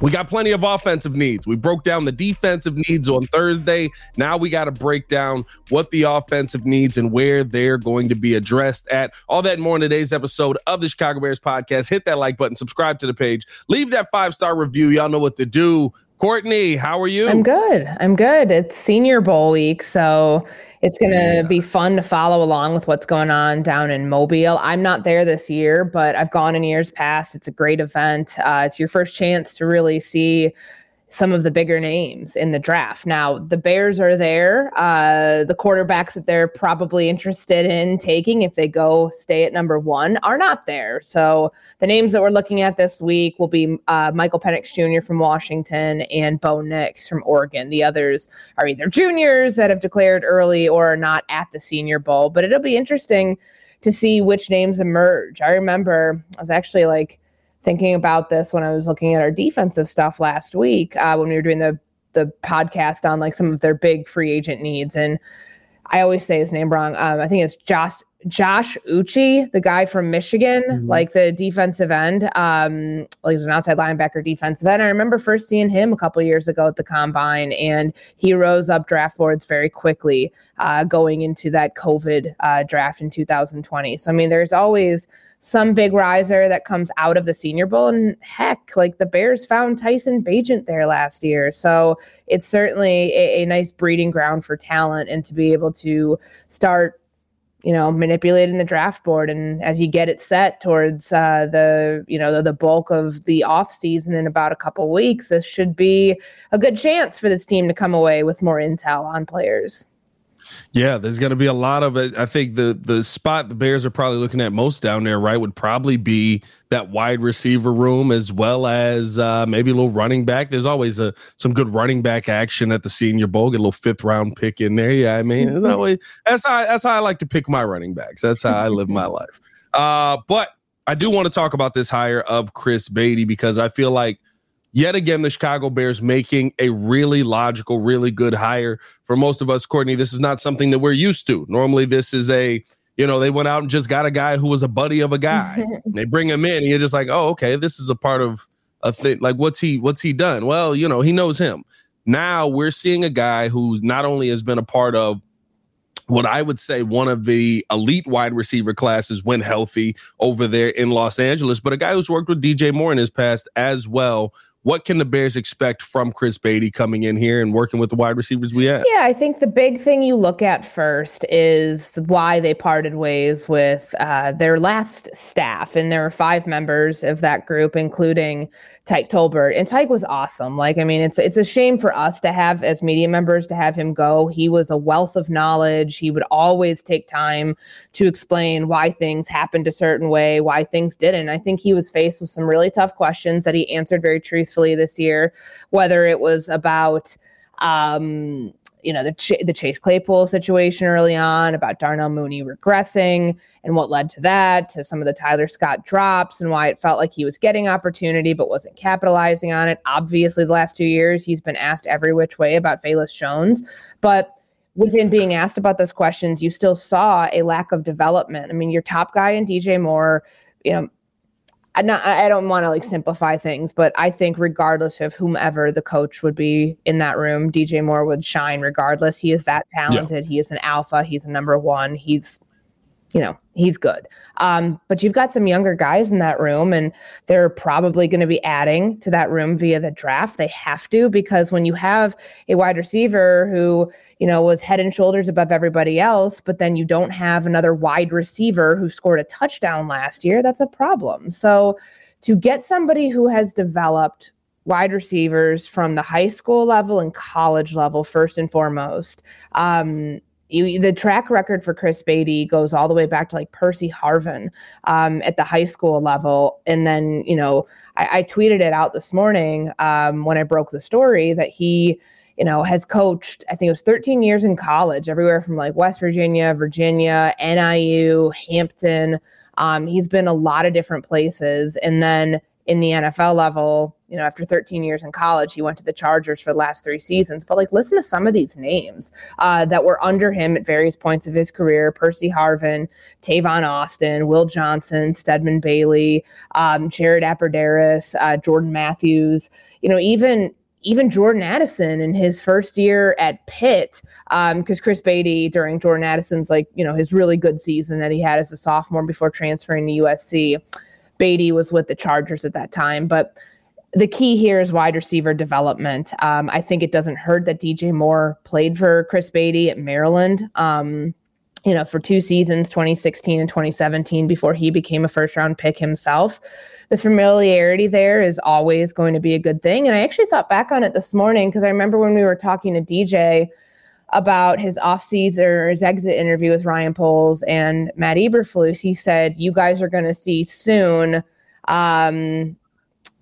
we got plenty of offensive needs. We broke down the defensive needs on Thursday. Now we got to break down what the offensive needs and where they're going to be addressed at. All that more in today's episode of the Chicago Bears podcast. Hit that like button, subscribe to the page, leave that five star review. Y'all know what to do. Courtney, how are you? I'm good. I'm good. It's Senior Bowl week, so it's going to yeah. be fun to follow along with what's going on down in Mobile. I'm not there this year, but I've gone in years past. It's a great event. Uh, it's your first chance to really see some of the bigger names in the draft. Now, the Bears are there. Uh, the quarterbacks that they're probably interested in taking, if they go stay at number one, are not there. So the names that we're looking at this week will be uh, Michael Penix Jr. from Washington and Bo Nix from Oregon. The others are either juniors that have declared early or are not at the Senior Bowl. But it'll be interesting to see which names emerge. I remember I was actually like, thinking about this when I was looking at our defensive stuff last week uh, when we were doing the the podcast on like some of their big free agent needs. And I always say his name wrong. Um, I think it's Josh Josh Uche, the guy from Michigan, mm-hmm. like the defensive end. Um, like he was an outside linebacker defensive end. I remember first seeing him a couple years ago at the combine, and he rose up draft boards very quickly uh, going into that COVID uh, draft in 2020. So I mean, there's always some big riser that comes out of the Senior Bowl. And heck, like the Bears found Tyson Bagent there last year. So it's certainly a, a nice breeding ground for talent and to be able to start you know manipulating the draft board and as you get it set towards uh, the you know the, the, bulk of the off season in about a couple weeks this should be a good chance for this team to come away with more intel on players yeah, there's going to be a lot of it. I think the the spot the Bears are probably looking at most down there, right, would probably be that wide receiver room as well as uh, maybe a little running back. There's always a some good running back action at the Senior Bowl. Get a little fifth round pick in there. Yeah, I mean always, that's how that's how I like to pick my running backs. That's how I live my life. Uh, but I do want to talk about this hire of Chris Beatty because I feel like yet again, the Chicago Bears making a really logical, really good hire. For most of us, Courtney, this is not something that we're used to. Normally, this is a, you know, they went out and just got a guy who was a buddy of a guy. they bring him in, and you're just like, oh, okay, this is a part of a thing. Like, what's he, what's he done? Well, you know, he knows him. Now we're seeing a guy who not only has been a part of what I would say one of the elite wide receiver classes when healthy over there in Los Angeles, but a guy who's worked with DJ Moore in his past as well what can the Bears expect from Chris Beatty coming in here and working with the wide receivers we have? Yeah, I think the big thing you look at first is why they parted ways with uh, their last staff. And there were five members of that group, including Tyke Tolbert. And Tyke was awesome. Like, I mean, it's it's a shame for us to have as media members to have him go. He was a wealth of knowledge. He would always take time to explain why things happened a certain way, why things didn't. I think he was faced with some really tough questions that he answered very truthfully this year, whether it was about um, you know the Ch- the Chase Claypool situation early on, about Darnell Mooney regressing and what led to that, to some of the Tyler Scott drops and why it felt like he was getting opportunity but wasn't capitalizing on it. Obviously, the last two years he's been asked every which way about Velus Jones, but within being asked about those questions, you still saw a lack of development. I mean, your top guy in DJ Moore, you know, I not I don't want to like simplify things, but I think regardless of whomever the coach would be in that room, DJ Moore would shine regardless. He is that talented. Yeah. He is an alpha. He's a number one. He's you know, he's good. Um, but you've got some younger guys in that room, and they're probably going to be adding to that room via the draft. They have to because when you have a wide receiver who, you know, was head and shoulders above everybody else, but then you don't have another wide receiver who scored a touchdown last year, that's a problem. So to get somebody who has developed wide receivers from the high school level and college level first and foremost um, you, the track record for Chris Beatty goes all the way back to like Percy Harvin um, at the high school level. And then, you know, I, I tweeted it out this morning um, when I broke the story that he, you know, has coached, I think it was 13 years in college, everywhere from like West Virginia, Virginia, NIU, Hampton. Um, he's been a lot of different places. And then in the NFL level, you know, after 13 years in college, he went to the Chargers for the last three seasons. But like, listen to some of these names uh, that were under him at various points of his career: Percy Harvin, Tavon Austin, Will Johnson, Stedman Bailey, um, Jared Abbrederis, uh, Jordan Matthews. You know, even even Jordan Addison in his first year at Pitt, because um, Chris Beatty during Jordan Addison's like you know his really good season that he had as a sophomore before transferring to USC. Beatty was with the Chargers at that time, but the key here is wide receiver development. Um, I think it doesn't hurt that DJ Moore played for Chris Beatty at Maryland. Um, you know, for two seasons, 2016 and 2017, before he became a first round pick himself. The familiarity there is always going to be a good thing. And I actually thought back on it this morning because I remember when we were talking to DJ about his offseason or his exit interview with Ryan Poles and Matt Eberflus, he said, You guys are going to see soon um,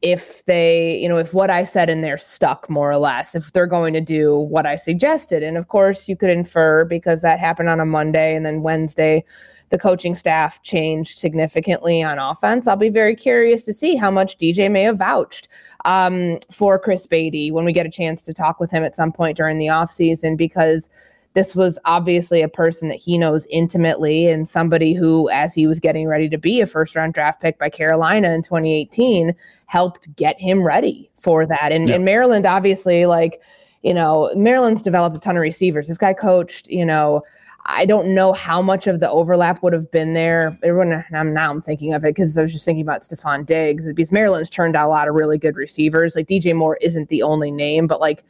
if they, you know, if what I said in there stuck more or less, if they're going to do what I suggested. And of course, you could infer because that happened on a Monday and then Wednesday, the coaching staff changed significantly on offense. I'll be very curious to see how much DJ may have vouched um, for Chris Beatty when we get a chance to talk with him at some point during the offseason because this was obviously a person that he knows intimately and somebody who, as he was getting ready to be a first round draft pick by Carolina in 2018, helped get him ready for that. And, yeah. and Maryland, obviously, like, you know, Maryland's developed a ton of receivers. This guy coached, you know, I don't know how much of the overlap would have been there. Everyone, I'm now I'm thinking of it because I was just thinking about Stefon Diggs because Maryland's turned out a lot of really good receivers. Like DJ Moore isn't the only name, but like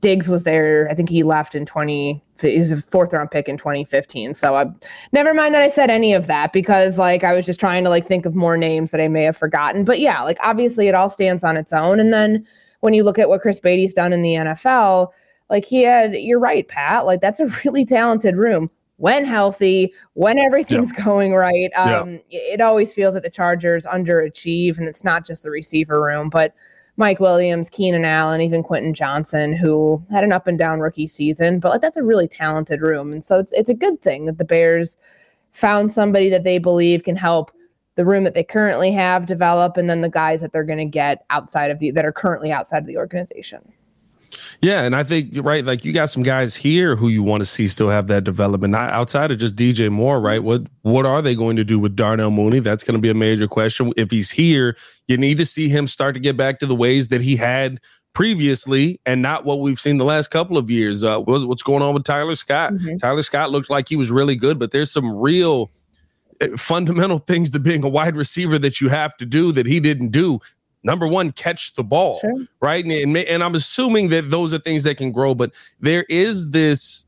Diggs was there. I think he left in 20. He was a fourth round pick in 2015. So I never mind that I said any of that because like I was just trying to like think of more names that I may have forgotten. But yeah, like obviously it all stands on its own. And then when you look at what Chris Beatty's done in the NFL, like he had, you're right, Pat. Like that's a really talented room when healthy, when everything's yeah. going right. Um, yeah. It always feels that the Chargers underachieve, and it's not just the receiver room, but Mike Williams, Keenan Allen, even Quentin Johnston, who had an up and down rookie season, but like that's a really talented room, and so it's it's a good thing that the Bears found somebody that they believe can help the room that they currently have develop, and then the guys that they're going to get outside of the that are currently outside of the organization. Yeah, and I think right, like you got some guys here who you want to see still have that development, not outside of just DJ Moore, right? What what are they going to do with Darnell Mooney? That's going to be a major question. If he's here, you need to see him start to get back to the ways that he had previously and not what we've seen the last couple of years. Uh, what's going on with Tyler Scott? Mm-hmm. Tyler Scott looked like he was really good, but there's some real eh, fundamental things to being a wide receiver that you have to do that he didn't do number one, catch the ball, sure. right? And, and, I'm assuming that those are things that can grow, but there is this.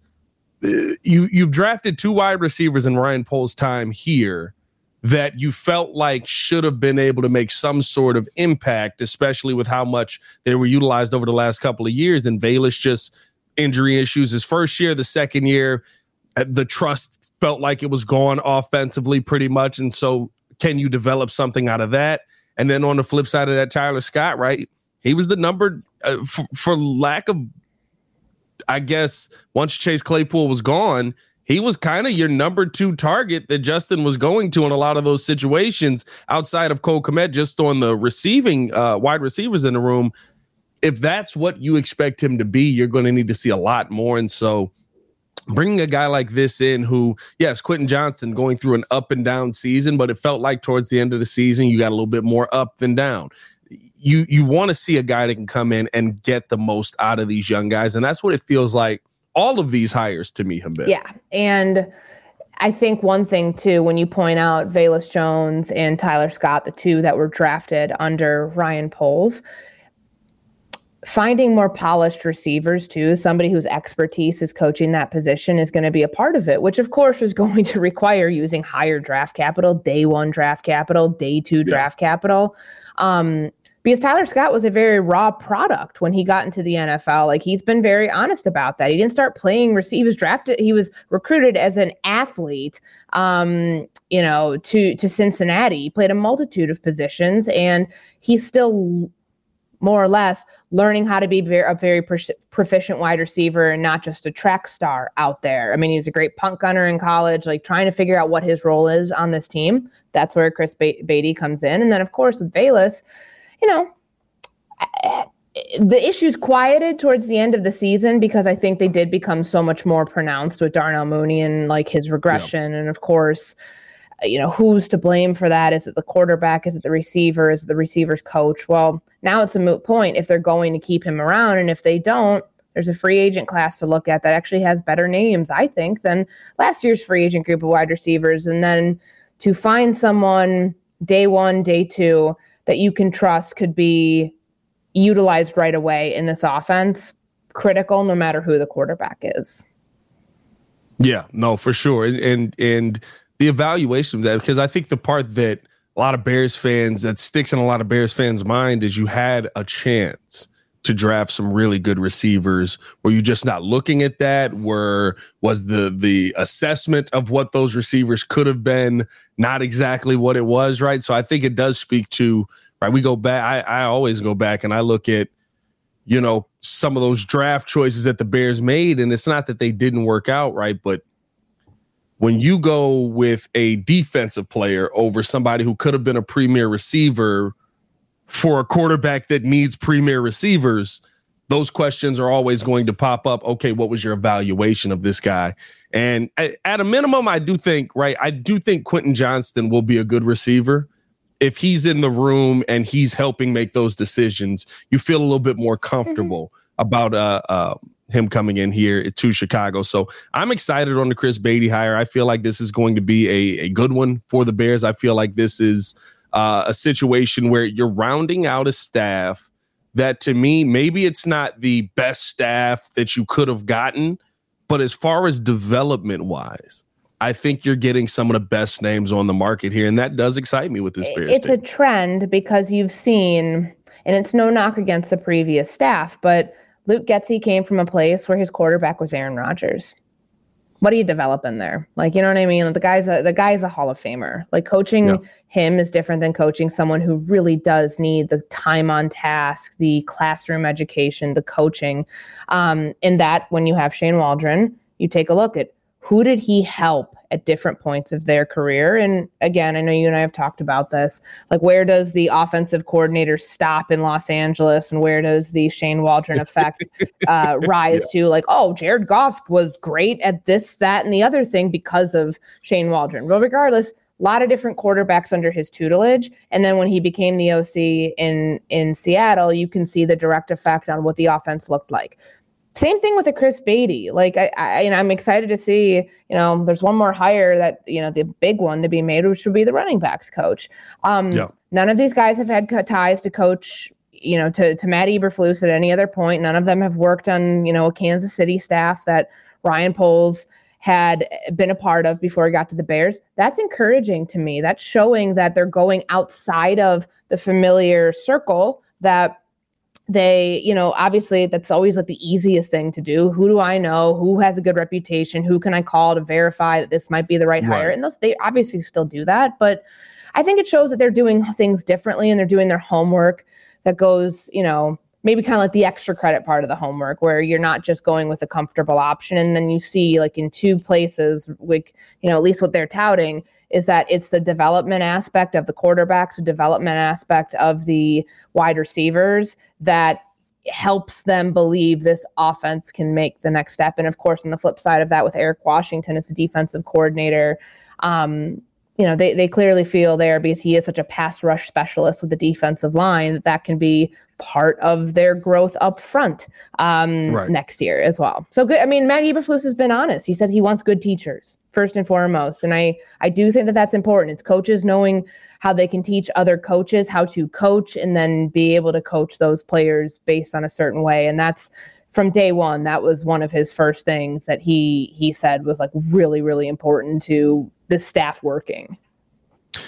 Uh, you you've drafted two wide receivers in Ryan Poles' time here that you felt like should have been able to make some sort of impact, especially with how much they were utilized over the last couple of years. And Velus just injury issues his first year, the second year, uh, the trust felt like it was gone offensively pretty much. And so, can you develop something out of that? And then on the flip side of that, Tyler Scott, right? He was the number uh, for, for lack of I guess once Chase Claypool was gone, he was kind of your number two target that Justin was going to in a lot of those situations outside of Cole Kmet, just on the receiving uh, wide receivers in the room. If that's what you expect him to be, you're going to need to see a lot more. And so, bringing a guy like this in who yes quentin johnston going through an up and down season but it felt like towards the end of the season you got a little bit more up than down. You you want to see a guy that can come in and get the most out of these young guys and that's what it feels like all of these hires to me have been. Yeah and I think one thing too, when you point out Velus Jones and Tyler Scott, the two that were drafted under Ryan Poles, finding more polished receivers too somebody whose expertise is coaching that position is going to be a part of it which of course is going to require using higher draft capital day one draft capital day two draft yeah. capital um, because Tyler Scott was a very raw product when he got into the NFL. Like he's been very honest about that. He didn't start playing receive. He was drafted. He was recruited as an athlete, um, you know, to to Cincinnati. He played a multitude of positions, and he's still more or less learning how to be very, a very proficient wide receiver and not just a track star out there. I mean, he was a great punt gunner in college, like trying to figure out what his role is on this team. That's where Chris Beatty comes in. And then, of course, with Velus, you know, the issues quieted towards the end of the season because I think they did become so much more pronounced with Darnell Mooney and like his regression. And of course, Uh, you know, who's to blame for that? Is it the quarterback? Is it the receiver? Is it the receiver's coach? Well, now it's a moot point if they're going to keep him around. And if they don't, there's a free agent class to look at that actually has better names, I think, than last year's free agent group of wide receivers. And then to find someone day one, day two that you can trust could be utilized right away in this offense, critical no matter who the quarterback is. Yeah, no, for sure. And and, and the evaluation of that because I think the part that a lot of Bears fans that sticks in a lot of Bears fans' mind is you had a chance to draft some really good receivers. Were you just not looking at that? Were was the the assessment of what those receivers could have been not exactly what it was, right? So I think it does speak to right. We go back. I, I always go back and I look at you know some of those draft choices that the Bears made, and it's not that they didn't work out, right? But when you go with a defensive player over somebody who could have been a premier receiver for a quarterback that needs premier receivers, those questions are always going to pop up. Okay, what was your evaluation of this guy? And at, a minimum, I do think, right, I do think Quentin Johnston will be a good receiver. If he's in the room and he's helping make those decisions, you feel a little bit more comfortable mm-hmm. about uh, uh, him coming in here to Chicago. So I'm excited on the Chris Beatty hire. I feel like this is going to be a, a good one for the Bears. I feel like this is uh, a situation where you're rounding out a staff that to me, maybe it's not the best staff that you could have gotten, but as far as development wise, I think you're getting some of the best names on the market here, and that does excite me with this Bears. It's team. a trend because you've seen, and it's no knock against the previous staff, but Luke Getsy came from a place where his quarterback was Aaron Rodgers. What are you developing there? Like, you know what I mean? The guy's a the guy's a Hall of Famer. Like coaching yeah. him is different than coaching someone who really does need the time on task, the classroom education, the coaching. Um, in that when you have Shane Waldron, you take a look at who did he help at different points of their career. And again, I know you and I have talked about this. Like, where does the offensive coordinator stop in Los Angeles, and where does the Shane Waldron effect uh, rise yeah. to? Like, oh, Jared Goff was great at this, that, and the other thing because of Shane Waldron. but regardless, a lot of different quarterbacks under his tutelage and then when he became the OC in in Seattle you can see the direct effect on what the offense looked like same thing with the Chris Beatty. Like I, I know, I'm excited to see, you know, there's one more hire that, you know, the big one to be made, which would be the running backs coach. Um, yeah. none of these guys have had ties to coach, you know, to, to Matt Eberflus at any other point. None of them have worked on, you know, a Kansas City staff that Ryan Poles had been a part of before he got to the Bears. That's encouraging to me. That's showing that they're going outside of the familiar circle that they, you know, obviously that's always like the easiest thing to do. Who do I know? Who has a good reputation? Who can I call to verify that this might be the right, right. hire? And those, they obviously still do that, but I think it shows that they're doing things differently and they're doing their homework that goes, you know, maybe kind of like the extra credit part of the homework where you're not just going with a comfortable option and then you see like in two places like you know at least what they're touting is that it's the development aspect of the quarterbacks the development aspect of the wide receivers that helps them believe this offense can make the next step and of course on the flip side of that with eric washington as the defensive coordinator um, you know, they, they clearly feel there because he is such a pass rush specialist with the defensive line that that can be part of their growth up front um, right. next year as well. So good. I mean, Matt Eberflus has been honest. He says he wants good teachers first and foremost, and I I do think that that's important. It's coaches knowing how they can teach other coaches how to coach and then be able to coach those players based on a certain way, and that's from day one that was one of his first things that he he said was like really really important to the staff working.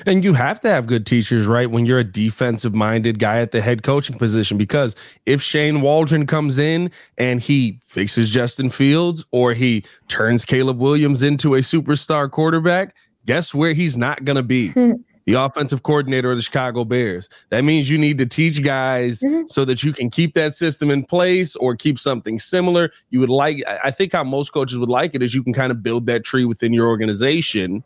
And you have to have good teachers, right? When you're a defensive minded guy at the head coaching position, because if Shane Waldron comes in and he fixes Justin Fields or he turns Caleb Williams into a superstar quarterback, guess where he's not going to be? the offensive coordinator of the Chicago Bears. That means you need to teach guys mm-hmm. so that you can keep that system in place or keep something similar. You would like, I think how most coaches would like it is you can kind of build that tree within your organization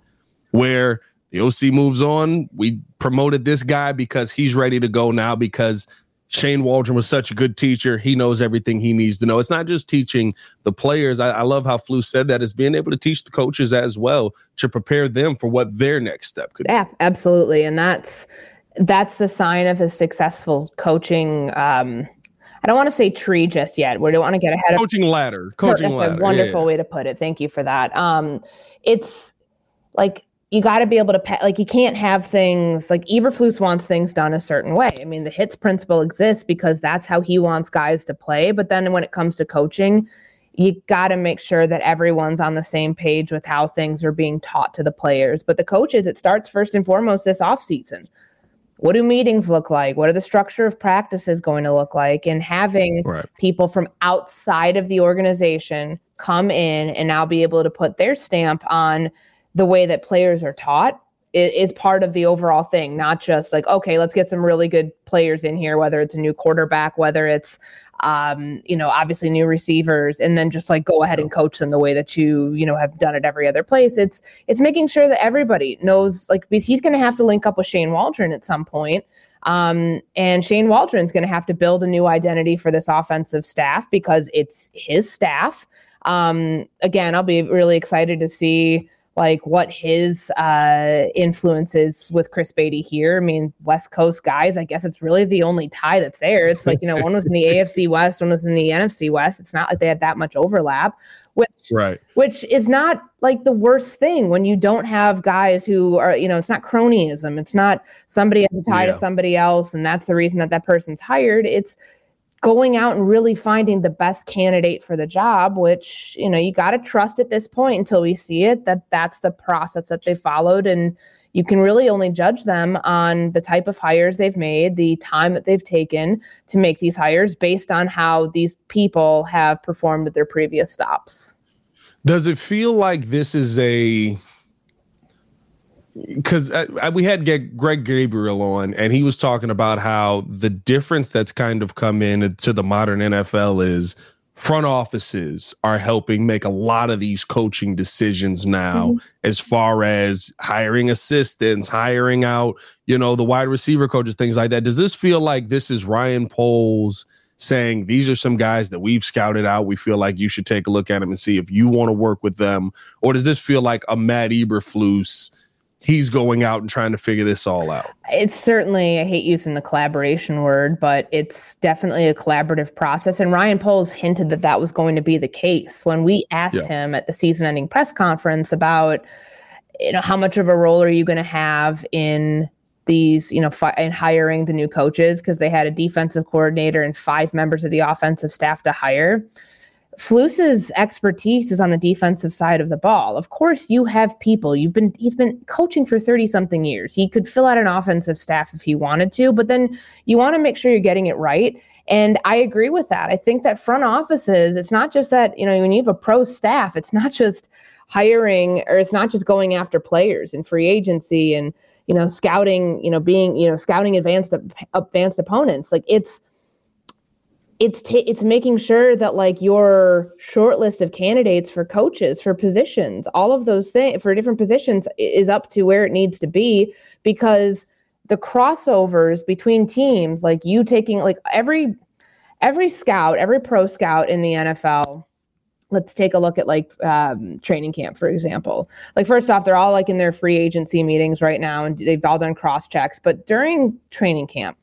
where the OC moves on. We promoted this guy because he's ready to go now because Shane Waldron was such a good teacher. He knows everything he needs to know. It's not just teaching the players. I, I love how Flu said that. It's being able to teach the coaches as well to prepare them for what their next step could yeah, be. Yeah, absolutely. And that's that's the sign of a successful coaching um, I don't want to say tree just yet. We don't want to get ahead of coaching ladder. Coaching ladder. that's ladder. a wonderful yeah. way to put it. Thank you for that. Um, it's like you got to be able to pay, like you can't have things like Eberflus wants things done a certain way. I mean, the hits principle exists because that's how he wants guys to play. But then when it comes to coaching, you got to make sure that everyone's on the same page with how things are being taught to the players. But the coaches, it starts first and foremost this off season. What do meetings look like? What are the structure of practices going to look like? And having right. people from outside of the organization come in and now be able to put their stamp on the way that players are taught is, part of the overall thing, not just like, okay, let's get some really good players in here, whether it's a new quarterback, whether it's, um, you know, obviously new receivers, and then just like go ahead and coach them the way that you, you know, have done it every other place. It's, it's making sure that everybody knows, like, because he's going to have to link up with Shane Waldron at some point. Um, and Shane Waldron's going to have to build a new identity for this offensive staff because it's his staff. Um, again, I'll be really excited to see like what his uh, influence is with Chris Beatty here. I mean, West Coast guys, I guess it's really the only tie that's there. It's like, you know, one was in the AFC West, one was in the NFC West. It's not like they had that much overlap, which, right. which is not like the worst thing when you don't have guys who are, you know, it's not cronyism. It's not somebody has a tie yeah. to somebody else and that's the reason that that person's hired. It's, going out and really finding the best candidate for the job which you know you got to trust at this point until we see it that that's the process that they followed and you can really only judge them on the type of hires they've made the time that they've taken to make these hires based on how these people have performed at their previous stops. Does it feel like this is a because we had Greg Gabriel on, and he was talking about how the difference that's kind of come in to the modern NFL is front offices are helping make a lot of these coaching decisions now mm-hmm. as far as hiring assistants hiring out you know the wide receiver coaches things like that does this feel like this is ryan poles saying these are some guys that we've scouted out we feel like you should take a look at them and see if you want to work with them or does this feel like a matt eberflus he's going out and trying to figure this all out. It's certainly, I hate using the collaboration word, but it's definitely a collaborative process. And Ryan Poles hinted that that was going to be the case when we asked yeah. him at the season ending press conference about, you know, how much of a role are you going to have in these, you know, fi- in hiring the new coaches because they had a defensive coordinator and five members of the offensive staff to hire. Flus's expertise is on the defensive side of the ball. Of course, you have people. You've been he's been coaching for 30 something years. He could fill out an offensive staff if he wanted to, but then you want to make sure you're getting it right. And I agree with that. I think that front offices, it's not just that, you know, when you have a pro staff, it's not just hiring or it's not just going after players and free agency and, you know, scouting, you know, being, you know, scouting advanced advanced opponents. Like it's it's ta- it's making sure that like your short list of candidates for coaches for positions all of those things for different positions is up to where it needs to be because the crossovers between teams like you taking like every every scout every pro scout in the nfl let's take a look at like um, training camp for example. Like first off they're all like in their free agency meetings right now and they've all done cross checks but during training camp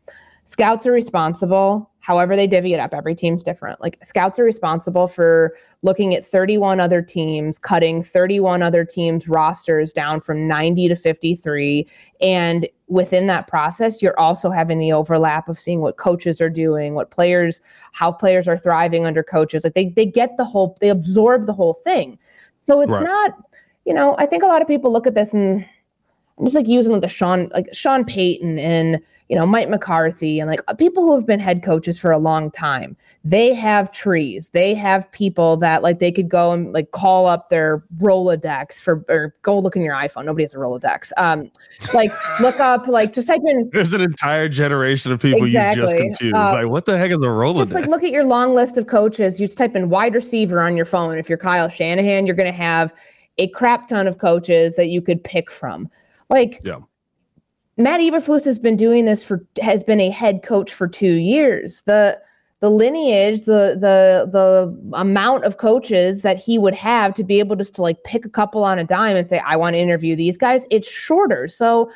scouts are responsible however they divvy it up every team's different. Like scouts are responsible for looking at 31 other teams cutting 31 other teams rosters down from 90 to 53 and within that process you're also having the overlap of seeing what coaches are doing what players how players are thriving under coaches. Like they they get the whole they absorb the whole thing. So it's right. not you know i think a lot of people look at this and I'm just like using like the Sean like Sean Payton and you know, Mike McCarthy and like people who have been head coaches for a long time, they have trees. They have people that like they could go and like call up their Rolodex for or go look in your iPhone. Nobody has a Rolodex. Um, like look up like just type in. There's an entire generation of people exactly. you just confused. Uh, like what the heck is a Rolodex? Just like look at your long list of coaches. You just type in wide receiver on your phone. If you're Kyle Shanahan, you're going to have a crap ton of coaches that you could pick from. Like yeah Matt Eberflus has been doing this for has been a head coach for two years. The the lineage, the the the amount of coaches that he would have to be able just to like pick a couple on a dime and say, I want to interview these guys, it's shorter. So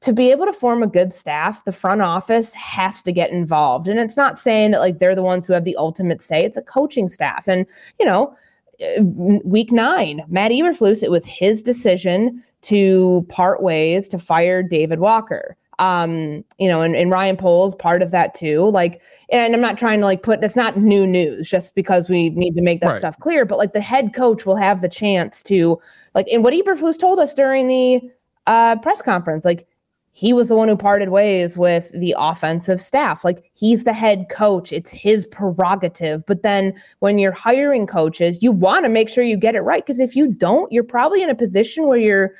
to be able to form a good staff, the front office has to get involved. And it's not saying that like they're the ones who have the ultimate say, it's a coaching staff. And, you know, uh, week nine, Matt Eberflus, it was his decision to part ways to fire David Walker. Um, you know, and, and Ryan Poles part of that too. Like, and I'm not trying to like put that's not new news just because we need to make that right. stuff clear, but like the head coach will have the chance to like and what Eberflus told us during the uh press conference, like he was the one who parted ways with the offensive staff. Like he's the head coach, it's his prerogative. But then when you're hiring coaches, you want to make sure you get it right because if you don't, you're probably in a position where you're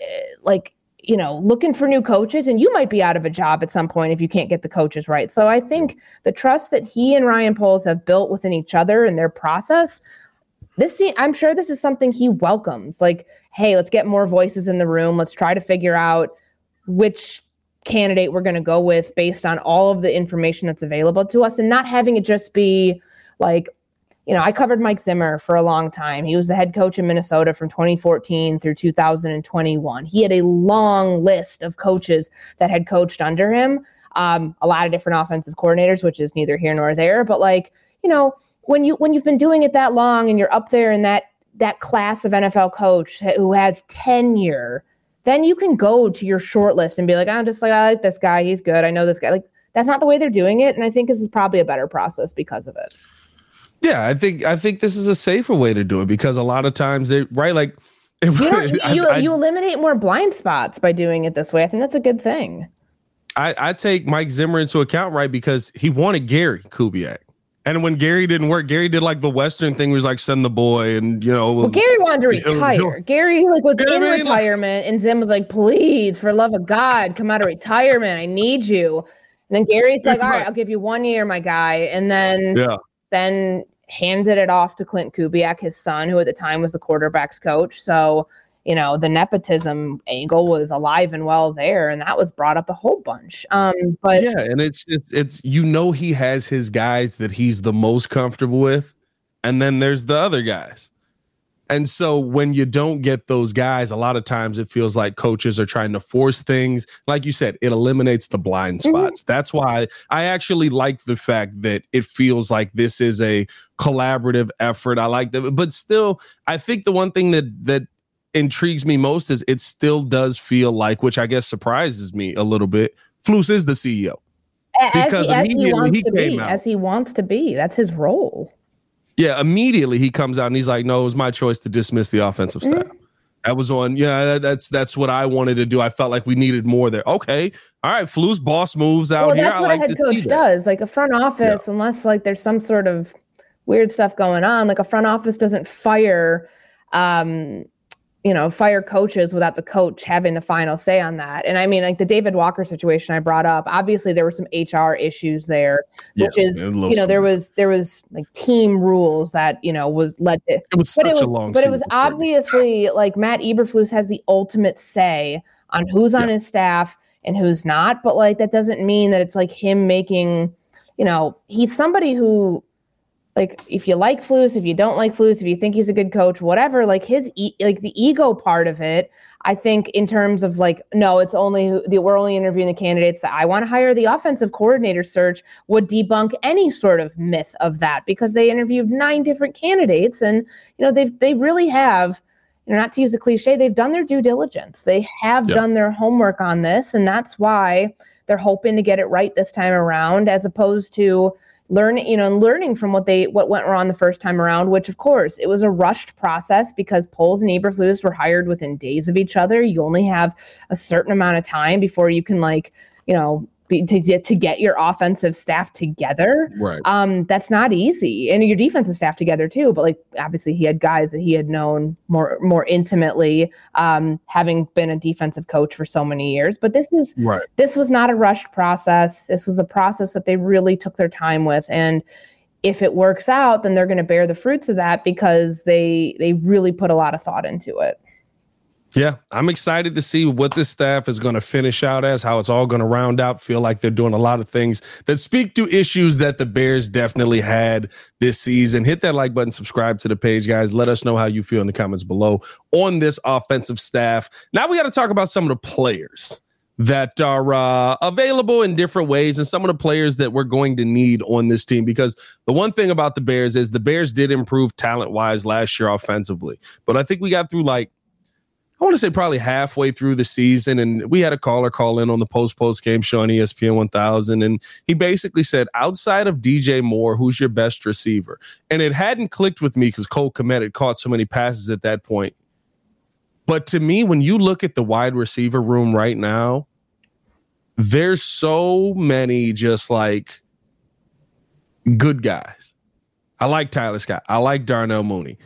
uh, like, you know, looking for new coaches and you might be out of a job at some point if you can't get the coaches right. So I think the trust that he and Ryan Poles have built within each other and their process this I'm sure this is something he welcomes. Like, hey, let's get more voices in the room. Let's try to figure out which candidate we're going to go with based on all of the information that's available to us and not having it just be like you know, I covered Mike Zimmer for a long time. He was the head coach in Minnesota from 2014 through 2021. He had a long list of coaches that had coached under him, um, a lot of different offensive coordinators, which is neither here nor there. But like, you know, when you when you've been doing it that long and you're up there in that that class of NFL coach who has tenure, then you can go to your short list and be like, I'm just like, I like this guy. He's good. I know this guy. Like, that's not the way they're doing it. And I think this is probably a better process because of it. Yeah, I think I think this is a safer way to do it because a lot of times they right like you, you, I, you eliminate more blind spots by doing it this way. I think that's a good thing. I, I take Mike Zimmer into account, right? Because he wanted Gary Kubiak. And when Gary didn't work, Gary did like the Western thing, was like send the boy, and you know. Well, Gary wanted to retire. Gary like was in I mean? retirement, and Zim was like, "Please, for love of God, come out of retirement. I need you." And then Gary's like, "All right, I'll give you one year, my guy," and then yeah, then handed it off to Klint Kubiak, his son, who at the time was the quarterbacks coach. So you know the nepotism angle was alive and well there and that was brought up a whole bunch um but yeah and it's it's it's you know he has his guys that he's the most comfortable with and then there's the other guys and so when you don't get those guys a lot of times it feels like coaches are trying to force things like you said it eliminates the blind mm-hmm. spots mm-hmm. that's why i actually like the fact that it feels like this is a collaborative effort i like that but still i think the one thing that that intrigues me most is it still does feel like, which I guess surprises me a little bit, Flus is the CEO. Because as he, as he wants he to be, out. as he wants to be. That's his role. Yeah, immediately he comes out and he's like, "No, it was my choice to dismiss the offensive staff." Mm-hmm. That was on. Yeah, that's that's what I wanted to do. I felt like we needed more there. Okay, all right. Flus boss moves out well, here. That's what like a head coach does. Like a front office, yeah. unless like there's some sort of weird stuff going on. Like a front office doesn't fire um you know, fire coaches without the coach having the final say on that. And I mean, like the David Walker situation I brought up, obviously there were some HR issues there, which yeah, is, you know, there was, there was like team rules that, you know, was led to, it was but it was, but it was obviously like Matt Eberflus has the ultimate say on who's on yeah. his staff and who's not. But like, that doesn't mean that it's like him making, you know, he's somebody who like if you like Flus, if you don't like Flus, if you think he's a good coach, whatever, like his e- like the ego part of it, I think in terms of like no, it's only the we're only interviewing the candidates that I want to hire. The offensive coordinator search would debunk any sort of myth of that because they interviewed nine different candidates, and you know they've they really have. You know, not to use a cliche, they've done their due diligence. They have yep. done their homework on this, and that's why they're hoping to get it right this time around, as opposed to learning you know and learning from what they what went wrong the first time around which of course it was a rushed process because Poles and Eberflus were hired within days of each other. You only have a certain amount of time before you can like you know be, to get to get your offensive staff together. Right. Um, that's not easy, and your defensive staff together too. But like obviously, he had guys that he had known more more intimately, um, having been a defensive coach for so many years. But this is right. This was not a rushed process. This was a process that they really took their time with, and if it works out, then they're going to bear the fruits of that because they they really put a lot of thought into it. Yeah, I'm excited to see what this staff is going to finish out as, how it's all going to round out. Feel like they're doing a lot of things that speak to issues that the Bears definitely had this season. Hit that like button, subscribe to the page, guys. Let us know how you feel in the comments below on this offensive staff. Now we got to talk about some of the players that are uh, available in different ways and some of the players that we're going to need on this team because the one thing about the Bears is the Bears did improve talent wise last year offensively. But I think we got through like I want to say probably halfway through the season, and we had a caller call in on the post post game show on ESPN 1000, and he basically said, outside of DJ Moore, who's your best receiver? And it hadn't clicked with me because Cole Kmet had caught so many passes at that point. But to me, when you look at the wide receiver room right now, there's so many just like good guys. I like Tyler Scott. I like Darnell Mooney.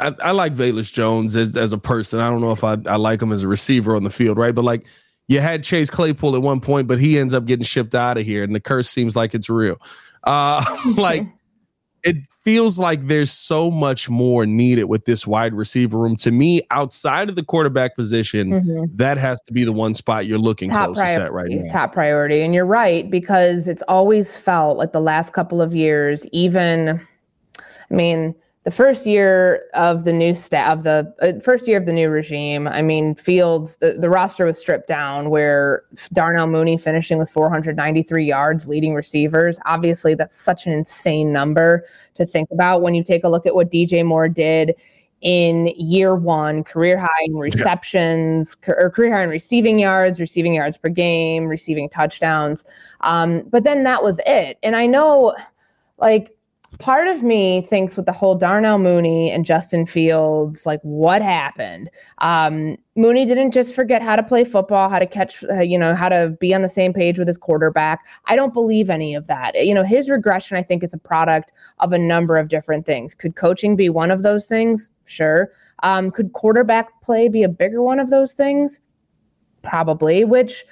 I, I like Velus Jones as, as a person. I don't know if I, I like him as a receiver on the field, right? But like you had Chase Claypool at one point, but he ends up getting shipped out of here, and the curse seems like it's real. Uh, like it feels like there's so much more needed with this wide receiver room. To me, outside of the quarterback position, mm-hmm. that has to be the one spot you're looking top closest priority, at right now. Top priority, and you're right because it's always felt like the last couple of years, even. I mean the first year of the new staff of the uh, first year of the new regime i mean fields the, the roster was stripped down where darnell mooney finishing with 493 yards leading receivers. Obviously that's such an insane number to think about when you take a look at what dj moore did in year one career high in receptions yeah. or career high in receiving yards receiving yards per game receiving touchdowns. Um, but then that was it. And i know like part of me thinks with the whole Darnell Mooney and Justin Fields, like what happened? Um, Mooney didn't just forget how to play football, how to catch, uh, you know, how to be on the same page with his quarterback. I don't believe any of that. You know, his regression, I think, is a product of a number of different things. Could coaching be one of those things? Sure. Um, could quarterback play be a bigger one of those things? Probably, which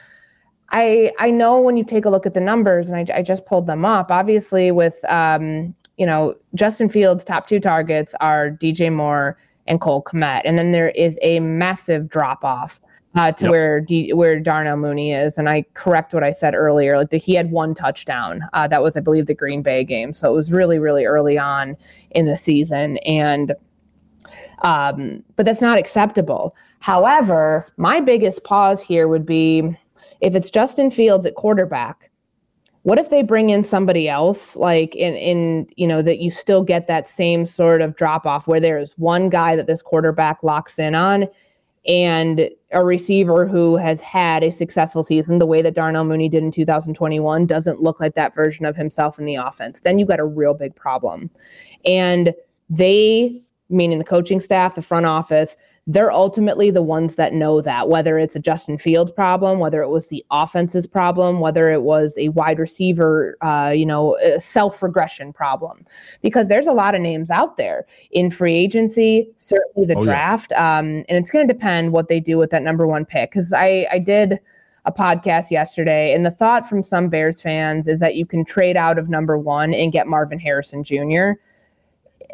I I know when you take a look at the numbers, and I, I just pulled them up. Obviously, with um, you know, Justin Fields' top two targets are DJ Moore and Cole Kmet. And then there is a massive drop off uh, to yep. where D- where Darnell Mooney is. And I correct what I said earlier. Like the, he had one touchdown. Uh, that was, I believe, the Green Bay game. So it was really, really early on in the season. And um, but that's not acceptable. However, my biggest pause here would be if it's Justin Fields at quarterback what if they bring in somebody else like in in you know that you still get that same sort of drop off where there is one guy that this quarterback locks in on and a receiver who has had a successful season the way that Darnell Mooney did in 2021 doesn't look like that version of himself in the offense then you got a real big problem. And they meaning the coaching staff the front office they're ultimately the ones that know that, whether it's a Justin Fields problem, whether it was the offense's problem, whether it was a wide receiver, uh, you know, self regression problem. Because there's a lot of names out there in free agency, certainly the oh, draft. Yeah. Um, and it's going to depend what they do with that number one pick. Because I, I did a podcast yesterday, and the thought from some Bears fans is that you can trade out of number one and get Marvin Harrison Jr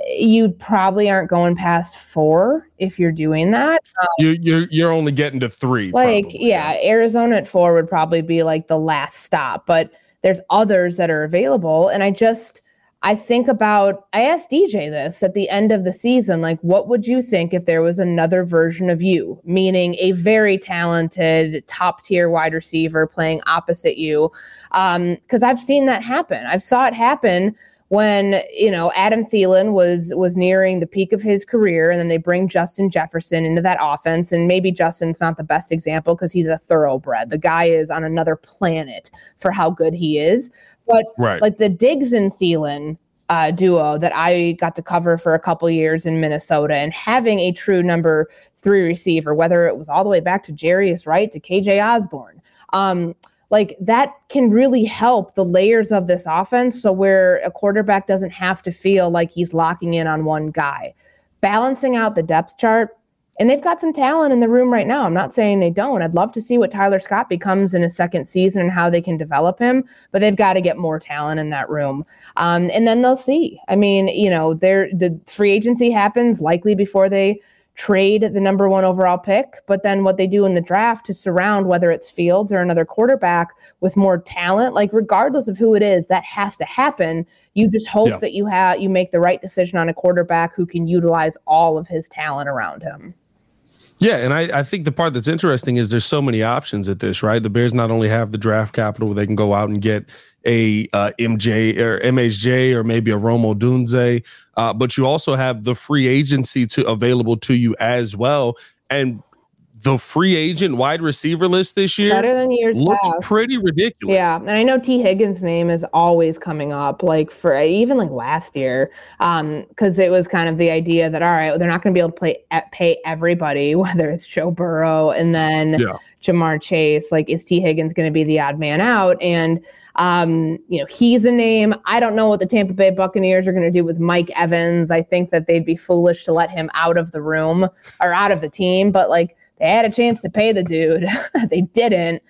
you probably aren't going past four if you're doing that. Um, you you're you're only getting to three. Like probably. yeah, Arizona at four would probably be like the last stop, but there's others that are available, and I just I think about I asked DJ this at the end of the season, like what would you think if there was another version of you, meaning a very talented top tier wide receiver playing opposite you? Because um, I've seen that happen. I've saw it happen when you know Adam Thielen was was nearing the peak of his career, and then they bring Justin Jefferson into that offense, and maybe Justin's not the best example because he's a thoroughbred. The guy is on another planet for how good he is. But right. like the Diggs and Thielen uh, duo that I got to cover for a couple years in Minnesota, and having a true number three receiver, whether it was all the way back to Jarius Wright to KJ Osborn. Um, like that can really help the layers of this offense so where a quarterback doesn't have to feel like he's locking in on one guy. Balancing out the depth chart and they've got some talent in the room right now. I'm not saying they don't. I'd love to see what tyler scott becomes in his second season and how they can develop him but they've got to get more talent in that room. Um, and then they'll see. I mean you know the free agency happens likely before they trade the number one overall pick, but then what they do in the draft to surround whether it's Fields or another quarterback with more talent, like regardless of who it is, that has to happen. You just hope yeah. that you have you make the right decision on a quarterback who can utilize all of his talent around him. Yeah, and I, I think the part that's interesting is there's so many options at this, right? The Bears not only have the draft capital where they can go out and get a uh, MJ or MHJ or maybe a Rome Odunze, uh, but you also have the free agency to available to you as well. And the free agent wide receiver list this year better than years looks past. pretty ridiculous. Yeah, and I know Tee Higgins' name is always coming up, like for even like last year, um, because it was kind of the idea that all right, they're not going to be able to play pay everybody, whether it's Joe Burrow and then yeah. Ja'Marr Chase. Like, is Tee Higgins going to be the odd man out? And um, you know, he's a name. I don't know what the Tampa Bay Buccaneers are going to do with Mike Evans. I think that they'd be foolish to let him out of the room or out of the team, but like they had a chance to pay the dude. they didn't.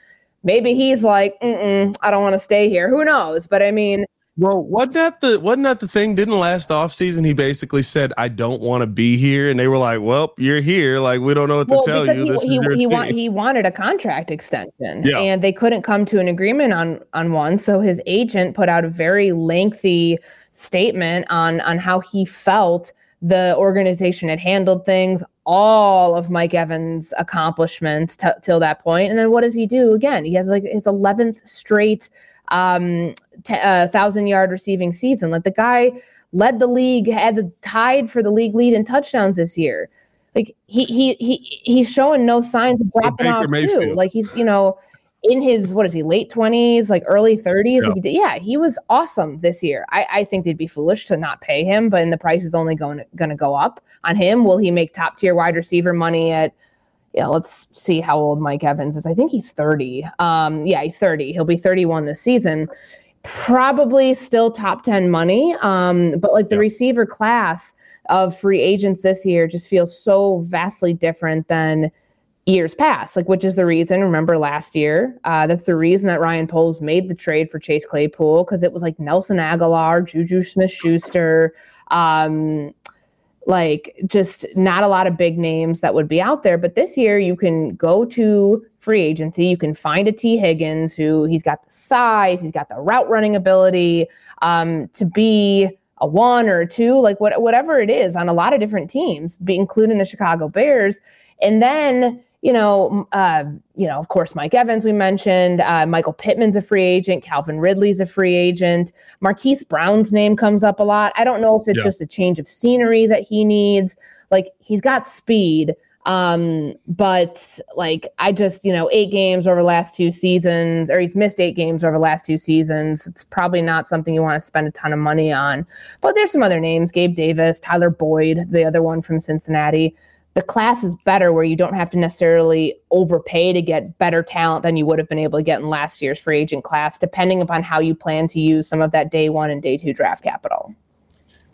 Maybe he's like, I don't want to stay here. Who knows? But I mean, well, wasn't that the wasn't that the thing? Didn't last off season he basically said, "I don't want to be here," and they were like, "Well, you're here. Like we don't know what well, to tell you." He he, he, want, he wanted a contract extension, yeah. and they couldn't come to an agreement on on one. So his agent put out a very lengthy statement on on how he felt the organization had handled things, all of Mike Evans' accomplishments t- till that point. And then what does he do again? He has like his 11th straight um, t- uh, thousand yard receiving season. Like the guy led the league, had the tied for the league lead in touchdowns this year. Like he he he he's showing no signs of dropping off Mayfield. too. Like he's you know in his what is he late 20s like early 30s yeah. Like, yeah he was awesome this year I, I think they'd be foolish to not pay him but the price is only going going to go up on him will he make top tier wide receiver money at yeah let's see how old mike evans is i think he's 30 um yeah he's 30 he'll be 31 this season probably still top 10 money um but like the yeah. receiver class of free agents this year just feels so vastly different than years past, like which is the reason. Remember last year, uh, that's the reason that Ryan Poles made the trade for Chase Claypool because it was like Nelson Agholor, Juju Smith-Schuster, um, like just not a lot of big names that would be out there. But this year, you can go to free agency, you can find a Tee Higgins who he's got the size, he's got the route running ability um, to be a one or a two, like what, whatever it is on a lot of different teams, be including the Chicago Bears. And then you know, uh, you know, of course, Mike Evans we mentioned, uh, Michael Pittman's a free agent, Calvin Ridley's a free agent, Marquise Brown's name comes up a lot. I don't know if it's yeah. just a change of scenery that he needs. Like he's got speed, um, but like I just, you know, eight games over the last two seasons, or he's missed eight games over the last two seasons. It's probably not something you want to spend a ton of money on. But there's some other names: Gabe Davis, Tyler Boyd, the other one from Cincinnati the class is better where you don't have to necessarily overpay to get better talent than you would have been able to get in last year's free agent class, depending upon how you plan to use some of that day one and day two draft capital.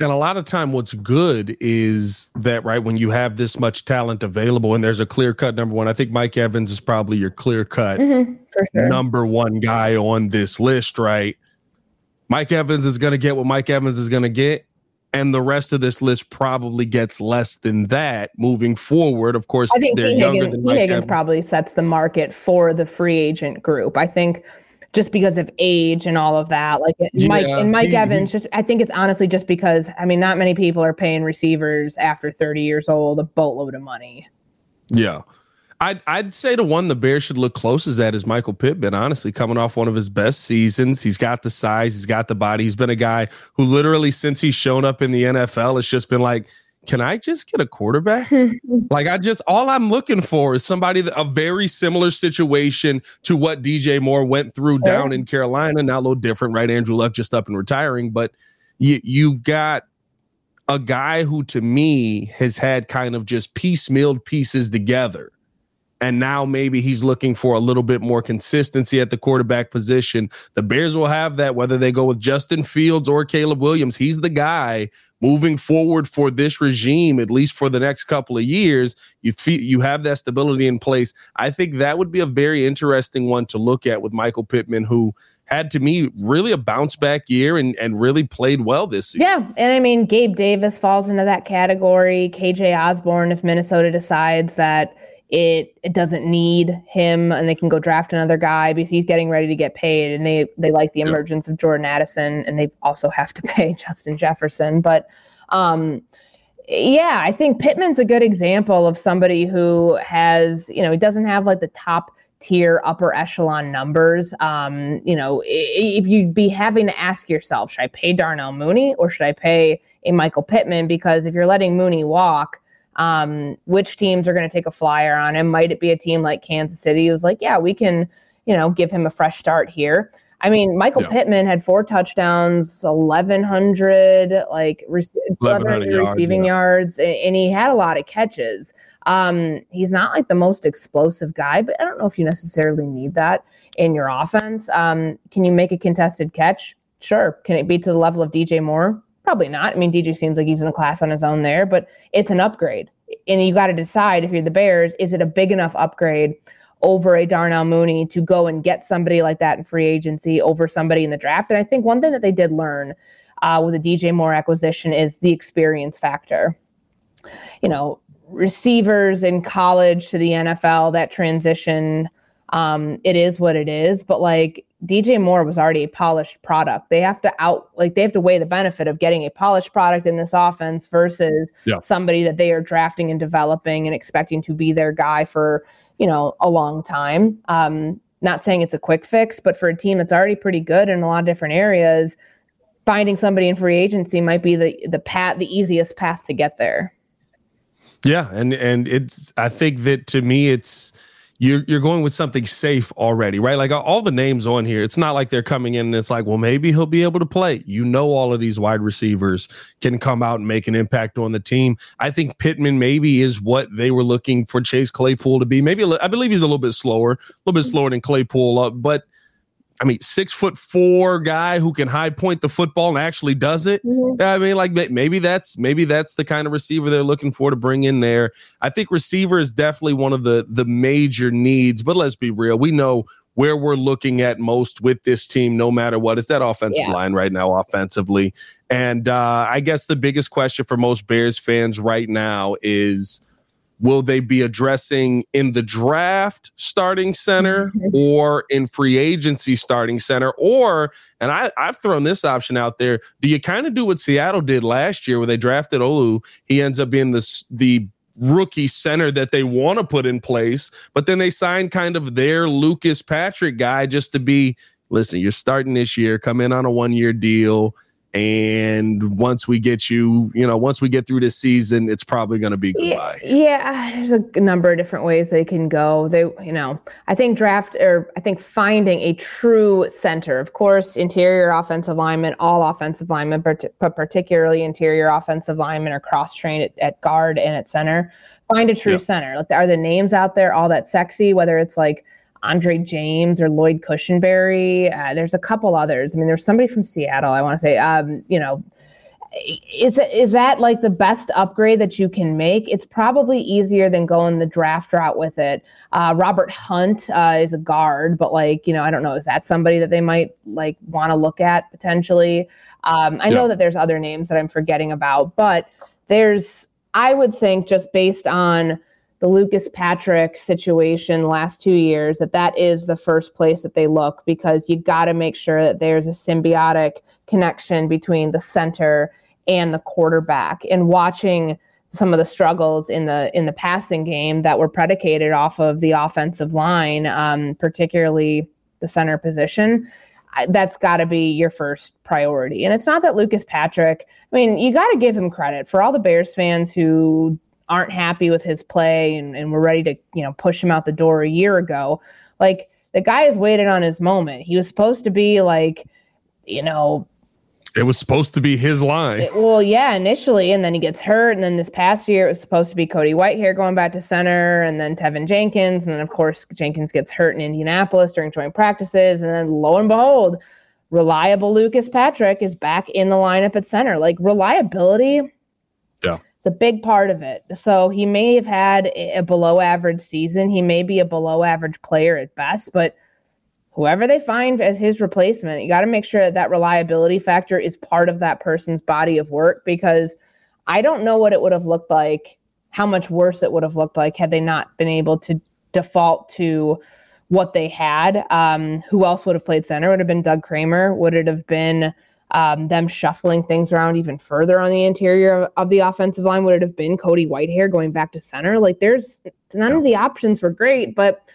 And a lot of time, what's good is that right when you have this much talent available, and there's a clear cut number one. I think Mike Evans is probably your clear cut mm-hmm, sure. number one guy on this list, right? Mike Evans is going to get what Mike Evans is going to get, and the rest of this list probably gets less than that moving forward. Of course, I think Tee Higgins, Tee Higgins probably sets the market for the free agent group. I think just because of age and all of that. Like yeah, Mike and Mike he, Evans, just I think it's honestly just because I mean, not many people are paying receivers after 30 years old a boatload of money. Yeah. I'd, I'd say the one the Bears should look closest at is Michael Pittman, honestly, coming off one of his best seasons. He's got the size, he's got the body. He's been a guy who literally, since he's shown up in the NFL, it's just been like, can I just get a quarterback? like I just all I'm looking for is somebody that a very similar situation to what DJ Moore went through down in Carolina. Not a little different, right? Andrew Luck just up and retiring, but you you got a guy who to me has had kind of just piecemealed pieces together and now maybe he's looking for a little bit more consistency at the quarterback position. The Bears will have that whether they go with Justin Fields or Caleb Williams. He's the guy moving forward for this regime, at least for the next couple of years. You feel you have that stability in place. I think that would be a very interesting one to look at with Michael Pittman, who had to me really a bounce back year and, and really played well this season. Yeah. And I mean, Gabe Davis falls into that category. KJ Osborn, if Minnesota decides that it it doesn't need him and they can go draft another guy because he's getting ready to get paid and they they like the emergence of Jordan Addison and they also have to pay Justin Jefferson. But um yeah I think Pittman's a good example of somebody who has you know he doesn't have like the top tier upper echelon numbers. Um you know if you'd be having to ask yourself should I pay Darnell Mooney or should I pay a Michael Pittman? Because if you're letting Mooney walk um, which teams are going to take a flyer on him. Might it be a team like Kansas City who's like, yeah, we can, you know, give him a fresh start here. I mean, Michael yeah. Pittman had four touchdowns, 1,100 like 1,100 receiving yeah. yards, and he had a lot of catches. Um, he's not like the most explosive guy, but I don't know if you necessarily need that in your offense. Um, can you make a contested catch? Sure. Can it be to the level of DJ Moore? Probably not. I mean, DJ seems like he's in a class on his own there, but it's an upgrade. And you got to decide if you're the Bears, is it a big enough upgrade over a Darnell Mooney to go and get somebody like that in free agency over somebody in the draft? And I think one thing that they did learn uh, with a DJ Moore acquisition is the experience factor. You know, receivers in college to the NFL, that transition, um, it is what it is. But like DJ Moore was already a polished product. They have to out like they have to weigh the benefit of getting a polished product in this offense versus yeah. somebody that they are drafting and developing and expecting to be their guy for, you know, a long time. Um, not saying it's a quick fix, but for a team that's already pretty good in a lot of different areas, finding somebody in free agency might be the the path the easiest path to get there. Yeah, and and it's I think that to me it's you're you're going with something safe already, right? Like all the names on here, it's not like they're coming in and it's like, well, maybe he'll be able to play. You know, all of these wide receivers can come out and make an impact on the team. I think Pittman maybe is what they were looking for Chase Claypool to be. Maybe I believe he's a little bit slower, a little bit slower than Claypool, uh, but I mean, six foot four guy who can high point the football and actually does it. Mm-hmm. I mean, like maybe that's maybe that's the kind of receiver they're looking for to bring in there. I think receiver is definitely one of the the major needs. But let's be real, we know where we're looking at most with this team, no matter what. It's that offensive yeah. line right now, offensively. And uh, I guess the biggest question for most Bears fans right now is will they be addressing in the draft starting center mm-hmm. or in free agency starting center or and I, i've thrown this option out there do you kind of do what seattle did last year where they drafted olu he ends up being the the rookie center that they want to put in place but then they signed kind of their lucas patrick guy just to be listen you're starting this year come in on a one year deal And once we get you, you know, once we get through this season, it's probably going to be goodbye. Yeah, yeah, there's a number of different ways they can go. They, you know, I think draft or I think finding a true center, of course, interior offensive lineman, all offensive linemen, but particularly interior offensive linemen are cross trained at, at, guard and at center. Find a true yeah. center. Like, are the names out there all that sexy? Whether it's like Andre James or Lloyd Cushenberry. Uh, there's a couple others. I mean, there's somebody from Seattle. I want to say, um, you know, is is that like the best upgrade that you can make? It's probably easier than going the draft route with it. Uh, Robert Hunt uh, is a guard, but like you know, I don't know, is that somebody that they might like want to look at potentially? Um, I yeah. know that there's other names that I'm forgetting about, but there's I would think just based on the Lucas Patrick situation last two years that that is the first place that they look because you got to make sure that there's a symbiotic connection between the center and the quarterback. And watching some of the struggles in the in the passing game that were predicated off of the offensive line um, particularly the center position that's got to be your first priority. And it's not that lucas patrick i mean you got to give him credit. For all the bears fans who aren't happy with his play and, and we're ready to, you know, push him out the door a year ago. Like the guy has waited on his moment. He was supposed to be like, you know, it was supposed to be his line. It, well, yeah, initially, and then he gets hurt, and then this past year it was supposed to be Cody Whitehair going back to center, and then Teven Jenkins, and then of course Jenkins gets hurt in Indianapolis during joint practices, and then lo and behold, reliable Lucas Patrick is back in the lineup at center. Like reliability, it's a big part of it. So he may have had a below average season. He may be a below average player at best, but whoever they find as his replacement, you got to make sure that that reliability factor is part of that person's body of work because I don't know what it would have looked like, how much worse it would have looked like had they not been able to default to what they had. Um, who else would have played center? Would have been Doug Kramer? Would it have been um, them shuffling things around even further on the interior of, of, the offensive line would it have been Cody Whitehair going back to center? Like there's none of the options were great, but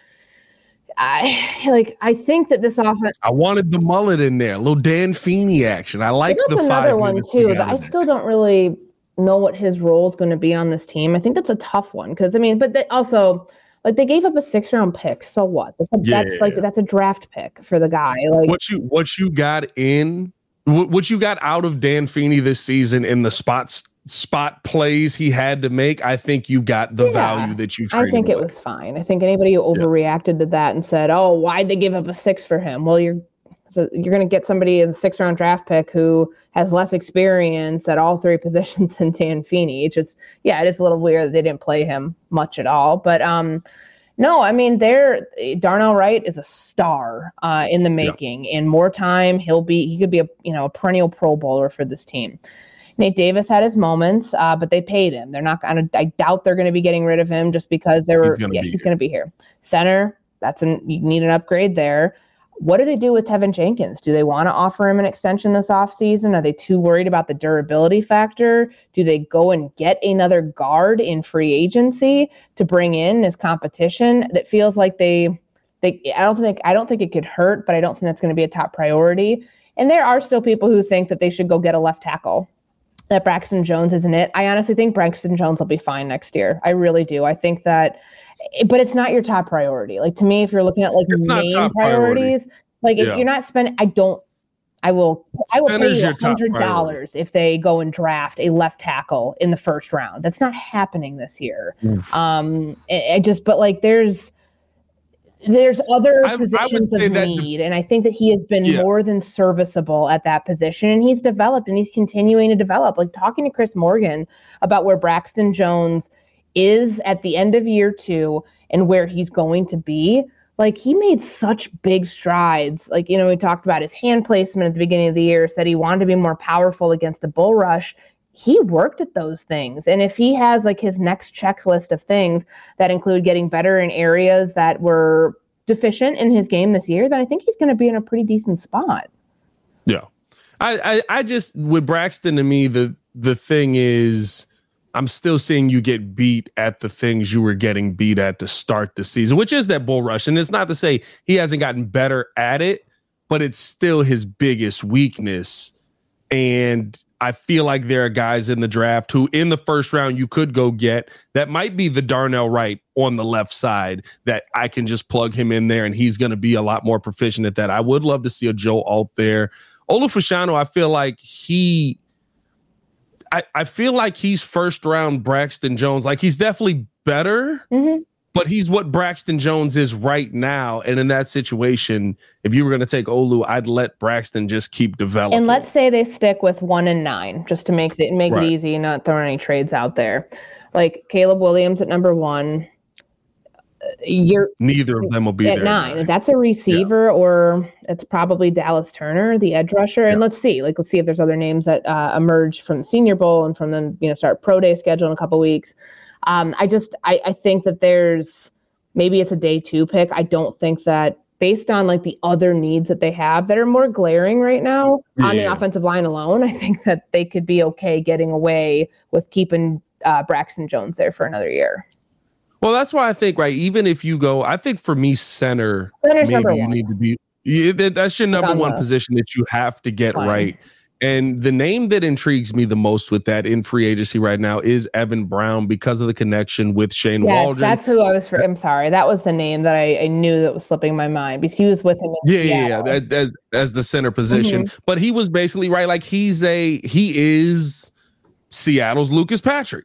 I like I think that this offense I wanted the mullet in there, a little Dan Feeney action. I like the another one too. I still don't really know what his role is going to be on this team. I think that's a tough one because I mean, but they also like they gave up a six round pick. So what? That's, yeah, that's like that's a draft pick for the guy. Like what you what you got in what you got out of Dan Feeney this season in the spots spot plays he had to make, I think you got the yeah, value that you. I think it was fine. I think anybody who overreacted yeah. to that and said, "Oh, why'd they give up a six for him?" Well, you're so you're going to get somebody as a six round draft pick who has less experience at all three positions than Dan Feeney. It's just, yeah, it is a little weird that they didn't play him much at all. But um, no, I mean, there Darnell Wright is a star uh, in the making. Yeah. In more time, he'll be he could be a you know a perennial Pro Bowler for this team. Nate Davis had his moments, uh, but they paid him. They're not to. I doubt they're going to be getting rid of him just because they were. He's yeah, he's going to be here. Center, that's an you need an upgrade there. What do they do with Teven Jenkins? Do they want to offer him an extension this offseason? Are they too worried about the durability factor? Do they go and get another guard in free agency to bring in as competition? That feels like they they I don't think I don't think it could hurt, but I don't think that's going to be a top priority. And there are still people who think that they should go get a left tackle. That Braxton Jones isn't it. I honestly think Braxton Jones will be fine next year. I really do. I think that but it's not your top priority. Like to me, if you're looking at like it's main priorities, priority. like if yeah. you're not spending, I don't. I will. I will pay you hundred dollars if they go and draft a left tackle in the first round. That's not happening this year. Mm. Um, I just, but like, there's there's other I, positions I of need, and I think that he has been yeah. more than serviceable at that position, and he's developed and he's continuing to develop. Like talking to Chris Morgan about where Braxton Jones is at the end of year two and where he's going to be like he made such big strides. Like you know we talked about his hand placement at the beginning of the year said he wanted to be more powerful against a bull rush. He worked at those things. And if he has like his next checklist of things that include getting better in areas that were deficient in his game this year then i think he's going to be in a pretty decent spot. Yeah. I, I i just with braxton to me the the thing is I'm still seeing you get beat at the things you were getting beat at to start the season, which is that bull rush. And it's not to say he hasn't gotten better at it, but it's still his biggest weakness. And I feel like there are guys in the draft who, in the first round, you could go get that might be the Darnell Wright on the left side that I can just plug him in there and he's going to be a lot more proficient at that. I would love to see a Joe Alt there. Olu Fashanu, I feel like he, I, I feel like he's first round Braxton Jones. Like he's definitely better. Mm-hmm but he's what Braxton Jones is right now. And in that situation, if you were going to take Olu, I'd let Braxton just keep developing. And let's say they stick with one and nine, just to make it make right. it easy, not throw any trades out there. Like Caleb Williams at number one. You're neither of them will be at nine. nine. That's a receiver, yeah. or it's probably Dallas Turner, the edge rusher. Yeah. And let's see, like let's see if there's other names that uh, emerge from the Senior Bowl and from the you know start pro day schedule in a couple weeks. Um, I just I, I think that there's maybe it's a day two pick. I don't think that based on like the other needs that they have that are more glaring right now yeah. on the offensive line alone, I think that they could be okay getting away with keeping uh, Braxton Jones there for another year. Well, that's why I think right. Even if you go, I think for me, center Center's maybe you one. need to be. Yeah, that's your number one position that you have to get right and the name that intrigues me the most with that in free agency right now is Evan Brown because of the connection with Shane yes, Waldron. That's who I was for. I'm sorry. That was the name that I, I knew that was slipping my mind because he was with him. yeah, yeah, yeah. That, that, as the center position. Mm-hmm. But he was basically right. Like he's a, he is Seattle's Lucas Patrick.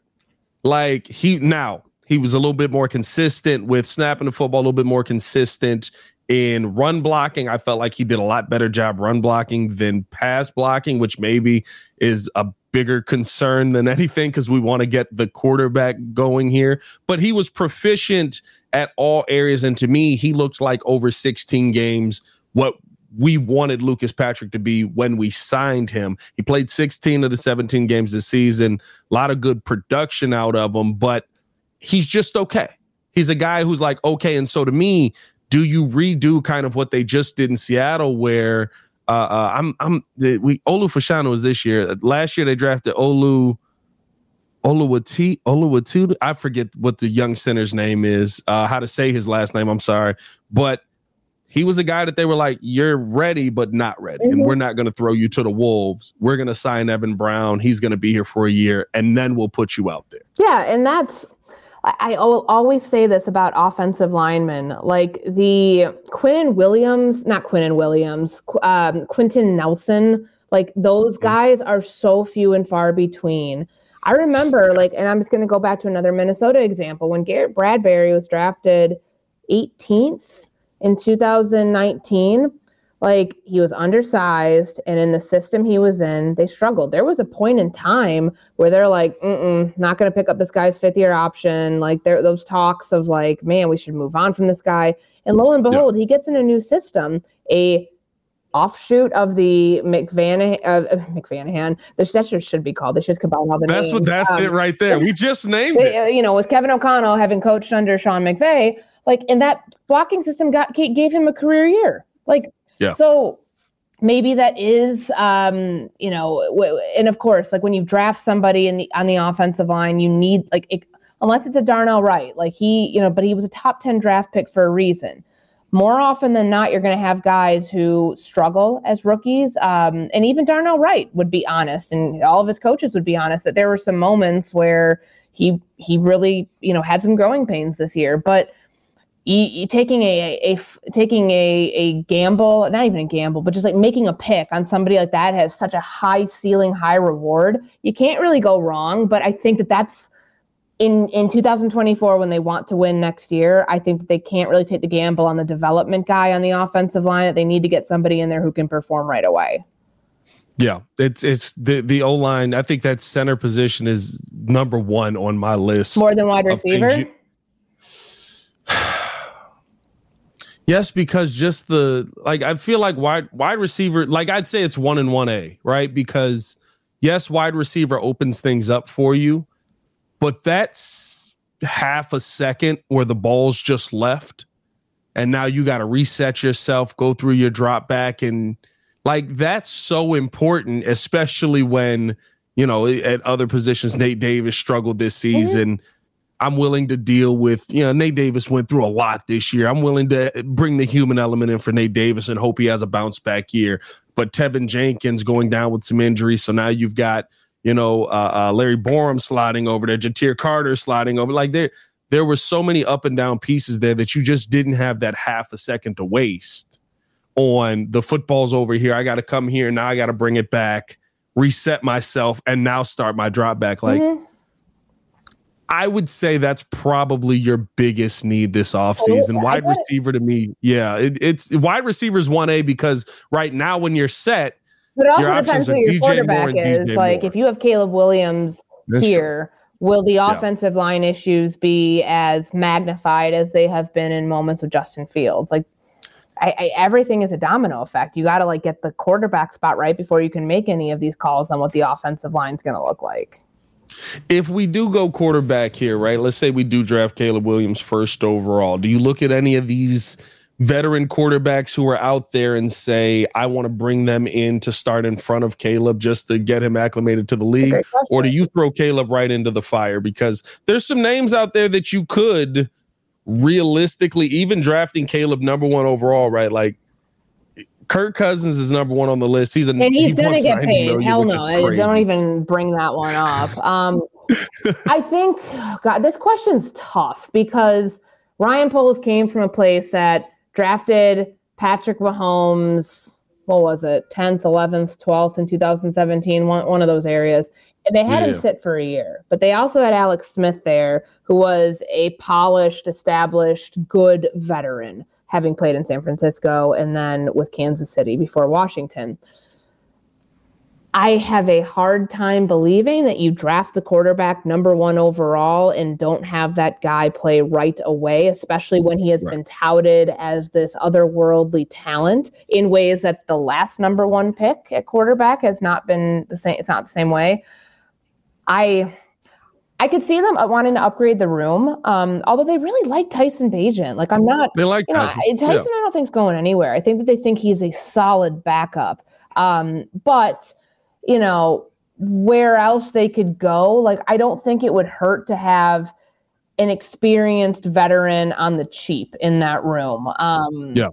Like he, now he was a little bit more consistent with snapping the football, a little bit more consistent in run blocking. I felt like he did a lot better job run blocking than pass blocking, which maybe is a bigger concern than anything because we want to get the quarterback going here. But he was proficient at all areas. And to me, he looked like over 16 games what we wanted Lucas Patrick to be when we signed him. He played 16 of the 17 games this season, a lot of good production out of him, but he's just okay. He's a guy who's like, okay. And so to me, do you redo kind of what they just did in Seattle, where uh, uh, I'm I'm the, we Olu Fashanu was this year. Last year they drafted Olu Oluwati Oluwatu. I forget what the young center's name is. Uh, how to say his last name? I'm sorry, but he was a guy that they were like, "You're ready, but not ready, mm-hmm. and we're not going to throw you to the wolves. We're going to sign Evan Brown. He's going to be here for a year, and then we'll put you out there." Yeah, and that's I will always say this about offensive linemen, like the Quinnen Williams, not Quinnen Williams, um, Quenton Nelson, like those mm-hmm. guys are so few and far between. I remember, like, and I'm just going to go back to another Minnesota example when Garrett Bradbury was drafted 18th in 2019 like he was undersized and in the system he was in they struggled there was a point in time where they're like Mm-mm, not going to pick up this guy's fifth year option like there those talks of like man we should move on from this guy and lo and behold yeah. he gets in a new system a offshoot of the McVanahan, uh, McVanahan. The session should be called. They should combine all the that's names. What, that's um, it right there. We just named it. You know, with Kevin O'Connell having coached under Sean McVay, like, and that blocking system got gave him a career year. Like, yeah. So maybe that is um you know w- and of course like when you draft somebody in the on the offensive line you need like it, unless it's a Darnell Wright like he you know but he was a top 10 draft pick for a reason more often than not you're going to have guys who struggle as rookies um, and even Darnell Wright would be honest and all of his coaches would be honest that there were some moments where he he really you know had some growing pains this year but you, you taking a, a, a, taking a, a gamble, not even a gamble, but just like making a pick on somebody like that has such a high ceiling, high reward. You can't really go wrong. But I think that that's in in 2024 when they want to win next year. I think that they can't really take the gamble on the development guy on the offensive line. That they need to get somebody in there who can perform right away. Yeah, it's it's the the O line. I think that center position is number one on my list. More than wide receiver. Yes, because just the like I feel like wide wide receiver, like I'd say it's one and one A, right? Because yes, wide receiver opens things up for you, but that's half a second where the ball's just left. And now you got to reset yourself, go through your drop back, and like that's so important, especially when you know at other positions Nate Davis struggled this mm-hmm. season. Mm-hmm I'm willing to deal with, you know, Nate Davis went through a lot this year. I'm willing to bring the human element in for Nate Davis and hope he has a bounce back year. But Teven Jenkins going down with some injuries. So now you've got, you know, uh, uh, Larry Borom sliding over there, Ja'Tyre Carter sliding over. Like there, there were so many up and down pieces there that you just didn't have that half a second to waste on the football's over here. I got to come here. Now I got to bring it back, reset myself, and now start my drop back. Like, mm-hmm I would say that's probably your biggest need this offseason. Oh, wide receiver to me, yeah, it, it's wide receivers 1A because right now when you're set, but it also depends who your DJ quarterback is. Like Moore. if you have Caleb Williams that's here, true. will the offensive yeah. line issues be as magnified as they have been in moments with Justin Fields? Like I, I, everything is a domino effect. You got to like get the quarterback spot right before you can make any of these calls on what the offensive line is going to look like. If we do go quarterback here, right? Let's say we do draft Caleb Williams first overall. Do you look at any of these veteran quarterbacks who are out there and say, I want to bring them in to start in front of Caleb just to get him acclimated to the league? Or do you throw Caleb right into the fire? Because there's some names out there that you could realistically, even drafting Caleb number one overall, right? Like Kirk Cousins is number one on the list. He's a and he's he gonna get paid. Million, Hell no, I don't even bring that one up. Um, I think God, this question's tough because Ryan Poles came from a place that drafted Patrick Mahomes. What was it? Tenth, eleventh, twelfth in 2017. One one of those areas. And they had yeah. him sit for a year, but they also had Alex Smith there, who was a polished, established, good veteran having played in San Francisco and then with Kansas City before Washington. I have a hard time believing that you draft the quarterback number one overall and don't have that guy play right away, especially when he has right. been touted as this otherworldly talent in ways that the last number one pick at quarterback has not been the same. It's not the same way. I I could see them wanting to upgrade the room. Um, although they really like Tyson Bagent. Like I'm not. They like you know, Tyson. Tyson yeah. I don't think's going anywhere. I think that they think he's a solid backup. Um, but you know where else they could go. Like I don't think it would hurt to have an experienced veteran on the cheap in that room. Um, yeah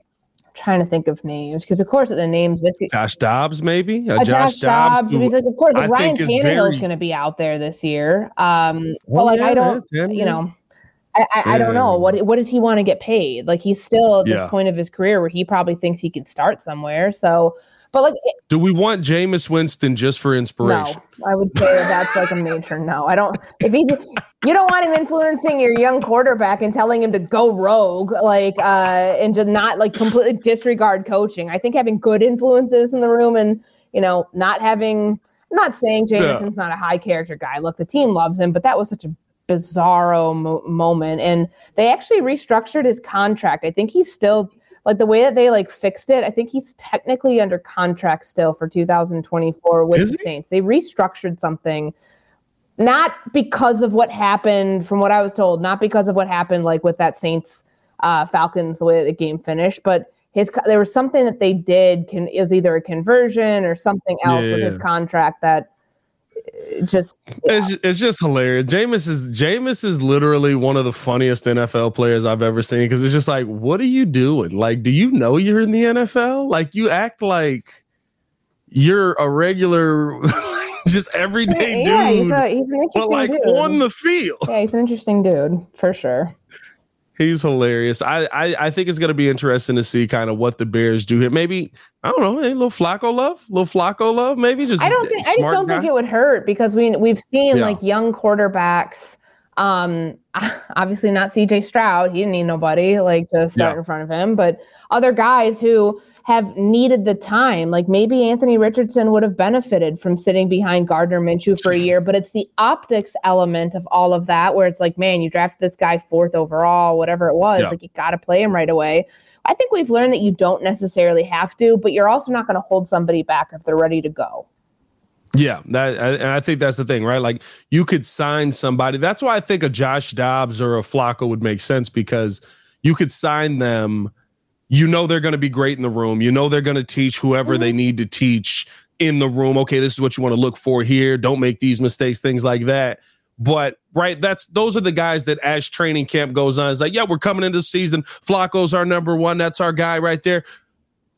trying to think of names because, of course, the names this Josh Dobbs, maybe uh, Josh, Josh Dobbs. Dobbs like, of course, like Ryan Tannehill's very... going to be out there this year. Um, well, like yeah, I don't, yeah, you know. I, I, yeah. I, don't know what what does he want to get paid? Like he's still at this point of his career where he probably thinks he could start somewhere. So but like, do we want Jameis Winston just for inspiration? No, I would say that's like a major no. I don't. If he's, you don't want him influencing your young quarterback and telling him to go rogue, like, uh, and to not like completely disregard coaching. I think having good influences in the room and you know not having. I'm not saying Jameis's yeah. not a high character guy. Look, the team loves him, but that was such a bizarro mo- moment, and they actually restructured his contract. I think he's still like the way that they like fixed it, I think he's technically under contract still for 2024 with Is the Saints. They restructured something not because of what happened from what I was told, not because of what happened like with that Saints uh, Falcons the way the game finished, but his there was something that they did can it was either a conversion or something else yeah, with yeah. his contract that just yeah. it's, it's just hilarious. Jameis is Jameis is literally one of the funniest NFL players I've ever seen because it's just like, what are you doing? Like, do you know you're in the NFL? Like, you act like you're a regular, just everyday yeah, dude. He's, a, he's an interesting but like dude. on the field. Yeah, he's an interesting dude for sure. He's hilarious. I, I, I think it's going to be interesting to see kind of what the Bears do here. Maybe I don't know, a little Flacco love, a little Flacco love. Maybe just I don't think I just don't guy. think it would hurt because we we've seen yeah. like young quarterbacks. Um, obviously not C.J. Stroud. He didn't need nobody like to start yeah. in front of him, but other guys who have needed the time. Like maybe Anthony Richardson would have benefited from sitting behind Gardner Minshew for a year, but it's the optics element of all of that where it's like, man, you drafted this guy fourth overall, whatever it was. Yeah. Like you got to play him right away. I think we've learned that you don't necessarily have to, but you're also not going to hold somebody back if they're ready to go. Yeah, that and I think that's the thing, right? Like you could sign somebody. That's why I think a Josh Dobbs or a Flacco would make sense because you could sign them you know they're going to be great in the room. You know they're going to teach whoever mm-hmm. they need to teach in the room. Okay, this is what you want to look for here. Don't make these mistakes, things like that. But right, that's those are the guys that as training camp goes on, it's like, yeah, we're coming into the season. Flacco's our number one. That's our guy right there.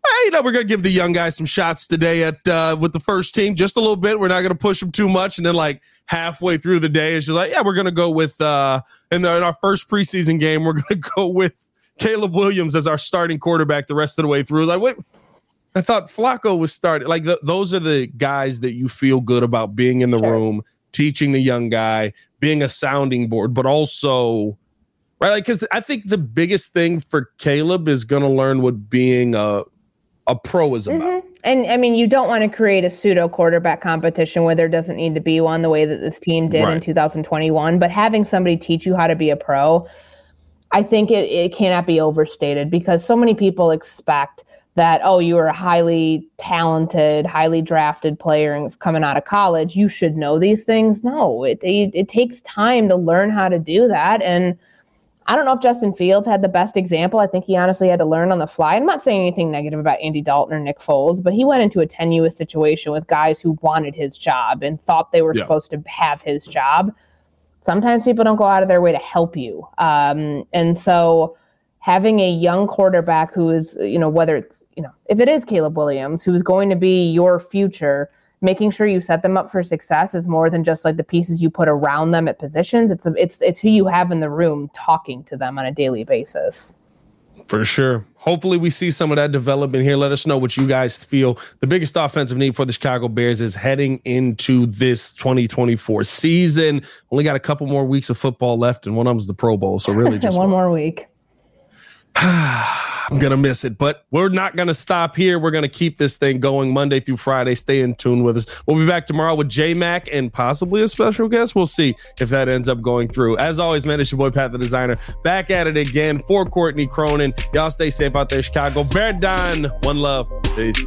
Hey, you know, we're gonna give the young guys some shots today at uh, with the first team, just a little bit. We're not gonna push them too much, and then like halfway through the day, it's just like, yeah, we're gonna go with uh, in, the, in our first preseason game, we're gonna go with Caleb Williams as our starting quarterback the rest of the way through. Like, wait, I thought Flacco was starting. Like, th- those are the guys that you feel good about being in the sure. room teaching the young guy, being a sounding board, but also right like because I think the biggest thing for Caleb is going to learn what being a a pro is about. Mm-hmm. And I mean, you don't want to create a pseudo quarterback competition where there doesn't need to be one the way that this team did right. in 2021. But having somebody teach you how to be a pro, I think it, it cannot be overstated because so many people expect that oh you are a highly talented highly drafted player and coming out of college you should know these things no it, it, it takes time to learn how to do that and I don't know if Justin Fields had the best example. I think he honestly had to learn on the fly. I'm not saying anything negative about Andy Dalton or Nick Foles, but he went into a tenuous situation with guys who wanted his job and thought they were yeah. supposed to have his job. Sometimes people don't go out of their way to help you. Um, and so having a young quarterback who is, you know, whether it's, you know, if it is Caleb Williams, who's going to be your future, making sure you set them up for success is more than just like the pieces you put around them at positions. It's it's it's who you have in the room talking to them on a daily basis. For sure. Hopefully, we see some of that development here. Let us know what you guys feel. The biggest offensive need for the Chicago Bears is heading into this 2024 season. Only got a couple more weeks of football left, and one of them's the Pro Bowl. So, really, just one more week. I'm gonna miss it, but we're not gonna stop here. We're gonna keep this thing going Monday through Friday. Stay in tune with us. We'll be back tomorrow with J Mac and possibly a special guest. We'll see if that ends up going through. As always, man, it's your boy Pat the Designer back at it again for Courtney Cronin. Y'all stay safe out there, Chicago. Bear down. One love. Peace.